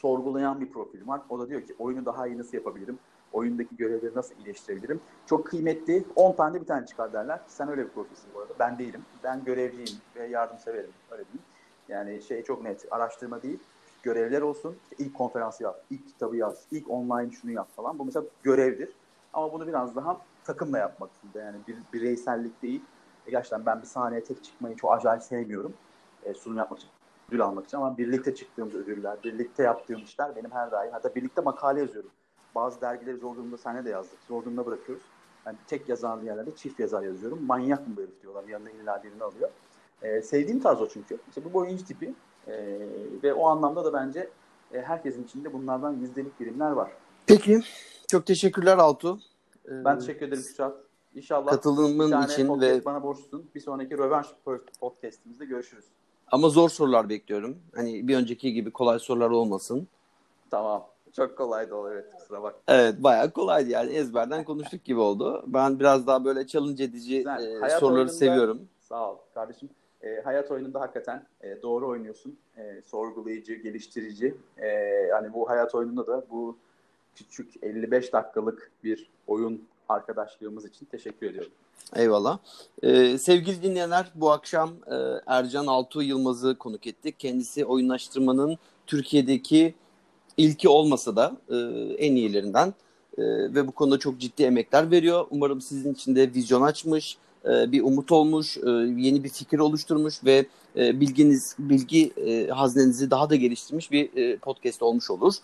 sorgulayan bir profil var. O da diyor ki oyunu daha iyi nasıl yapabilirim? Oyundaki görevleri nasıl iyileştirebilirim? Çok kıymetli 10 tane bir tane çıkar derler. Sen öyle bir profilsin bu arada. Ben değilim. Ben görevliyim ve yardımseverim. Öyle diyeyim. Yani şey çok net. Araştırma değil. Görevler olsun. İşte ilk konferansı yap. ilk kitabı yaz. ilk online şunu yap falan. Bu mesela görevdir. Ama bunu biraz daha takımla yapmak istiyor. Yani bir bireysellik değil. E gerçekten ben bir sahneye tek çıkmayı çok acayip sevmiyorum. E, sunum yapmak için ödül almak için ama birlikte çıktığımız ödüller, birlikte yaptığım işler benim her daim. Hatta birlikte makale yazıyorum. Bazı dergileri zor durumda sahne de yazdık. Zor durumda bırakıyoruz. Yani tek yazarlı yerlerde çift yazar yazıyorum. Manyak mı bu herif diyorlar. Yanına illa birini alıyor. Ee, sevdiğim tarz o çünkü. İşte bu oyuncu tipi. Ee, ve o anlamda da bence e, herkesin içinde bunlardan yüzdelik birimler var. Peki. Çok teşekkürler Altu. Ee, Ben teşekkür ederim Kuşat. İnşallah tane için ve bana borçlusun. Bir sonraki Rövanş podcastimizde görüşürüz. Ama zor sorular bekliyorum. Hani bir önceki gibi kolay sorular olmasın. Tamam. Çok kolaydı o evet kusura bak. Evet bayağı kolaydı yani ezberden konuştuk gibi oldu. Ben biraz daha böyle challenge edici Güzel. e, soruları oyununda- seviyorum. Sağ ol kardeşim. E, hayat oyununda hakikaten e, doğru oynuyorsun. E, sorgulayıcı, geliştirici. E, hani bu hayat oyununda da bu küçük 55 dakikalık bir oyun arkadaşlığımız için teşekkür ediyorum. Eyvallah. Ee, sevgili dinleyenler bu akşam e, Ercan Altuğ Yılmaz'ı konuk ettik. Kendisi oyunlaştırmanın Türkiye'deki ilki olmasa da e, en iyilerinden e, ve bu konuda çok ciddi emekler veriyor. Umarım sizin için de vizyon açmış, e, bir umut olmuş, e, yeni bir fikir oluşturmuş ve e, bilginiz, bilgi e, haznenizi daha da geliştirmiş bir e, podcast olmuş olur.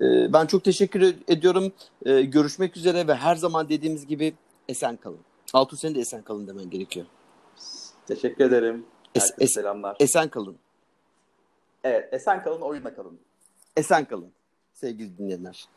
E, ben çok teşekkür ediyorum. E, görüşmek üzere ve her zaman dediğimiz gibi esen kalın. Altuğ senin de esen kalın demen gerekiyor. Teşekkür ederim. Es- Herkese es- selamlar. Esen kalın. evet, esen kalın, oyunla kalın. Esen kalın sevgili dinleyenler.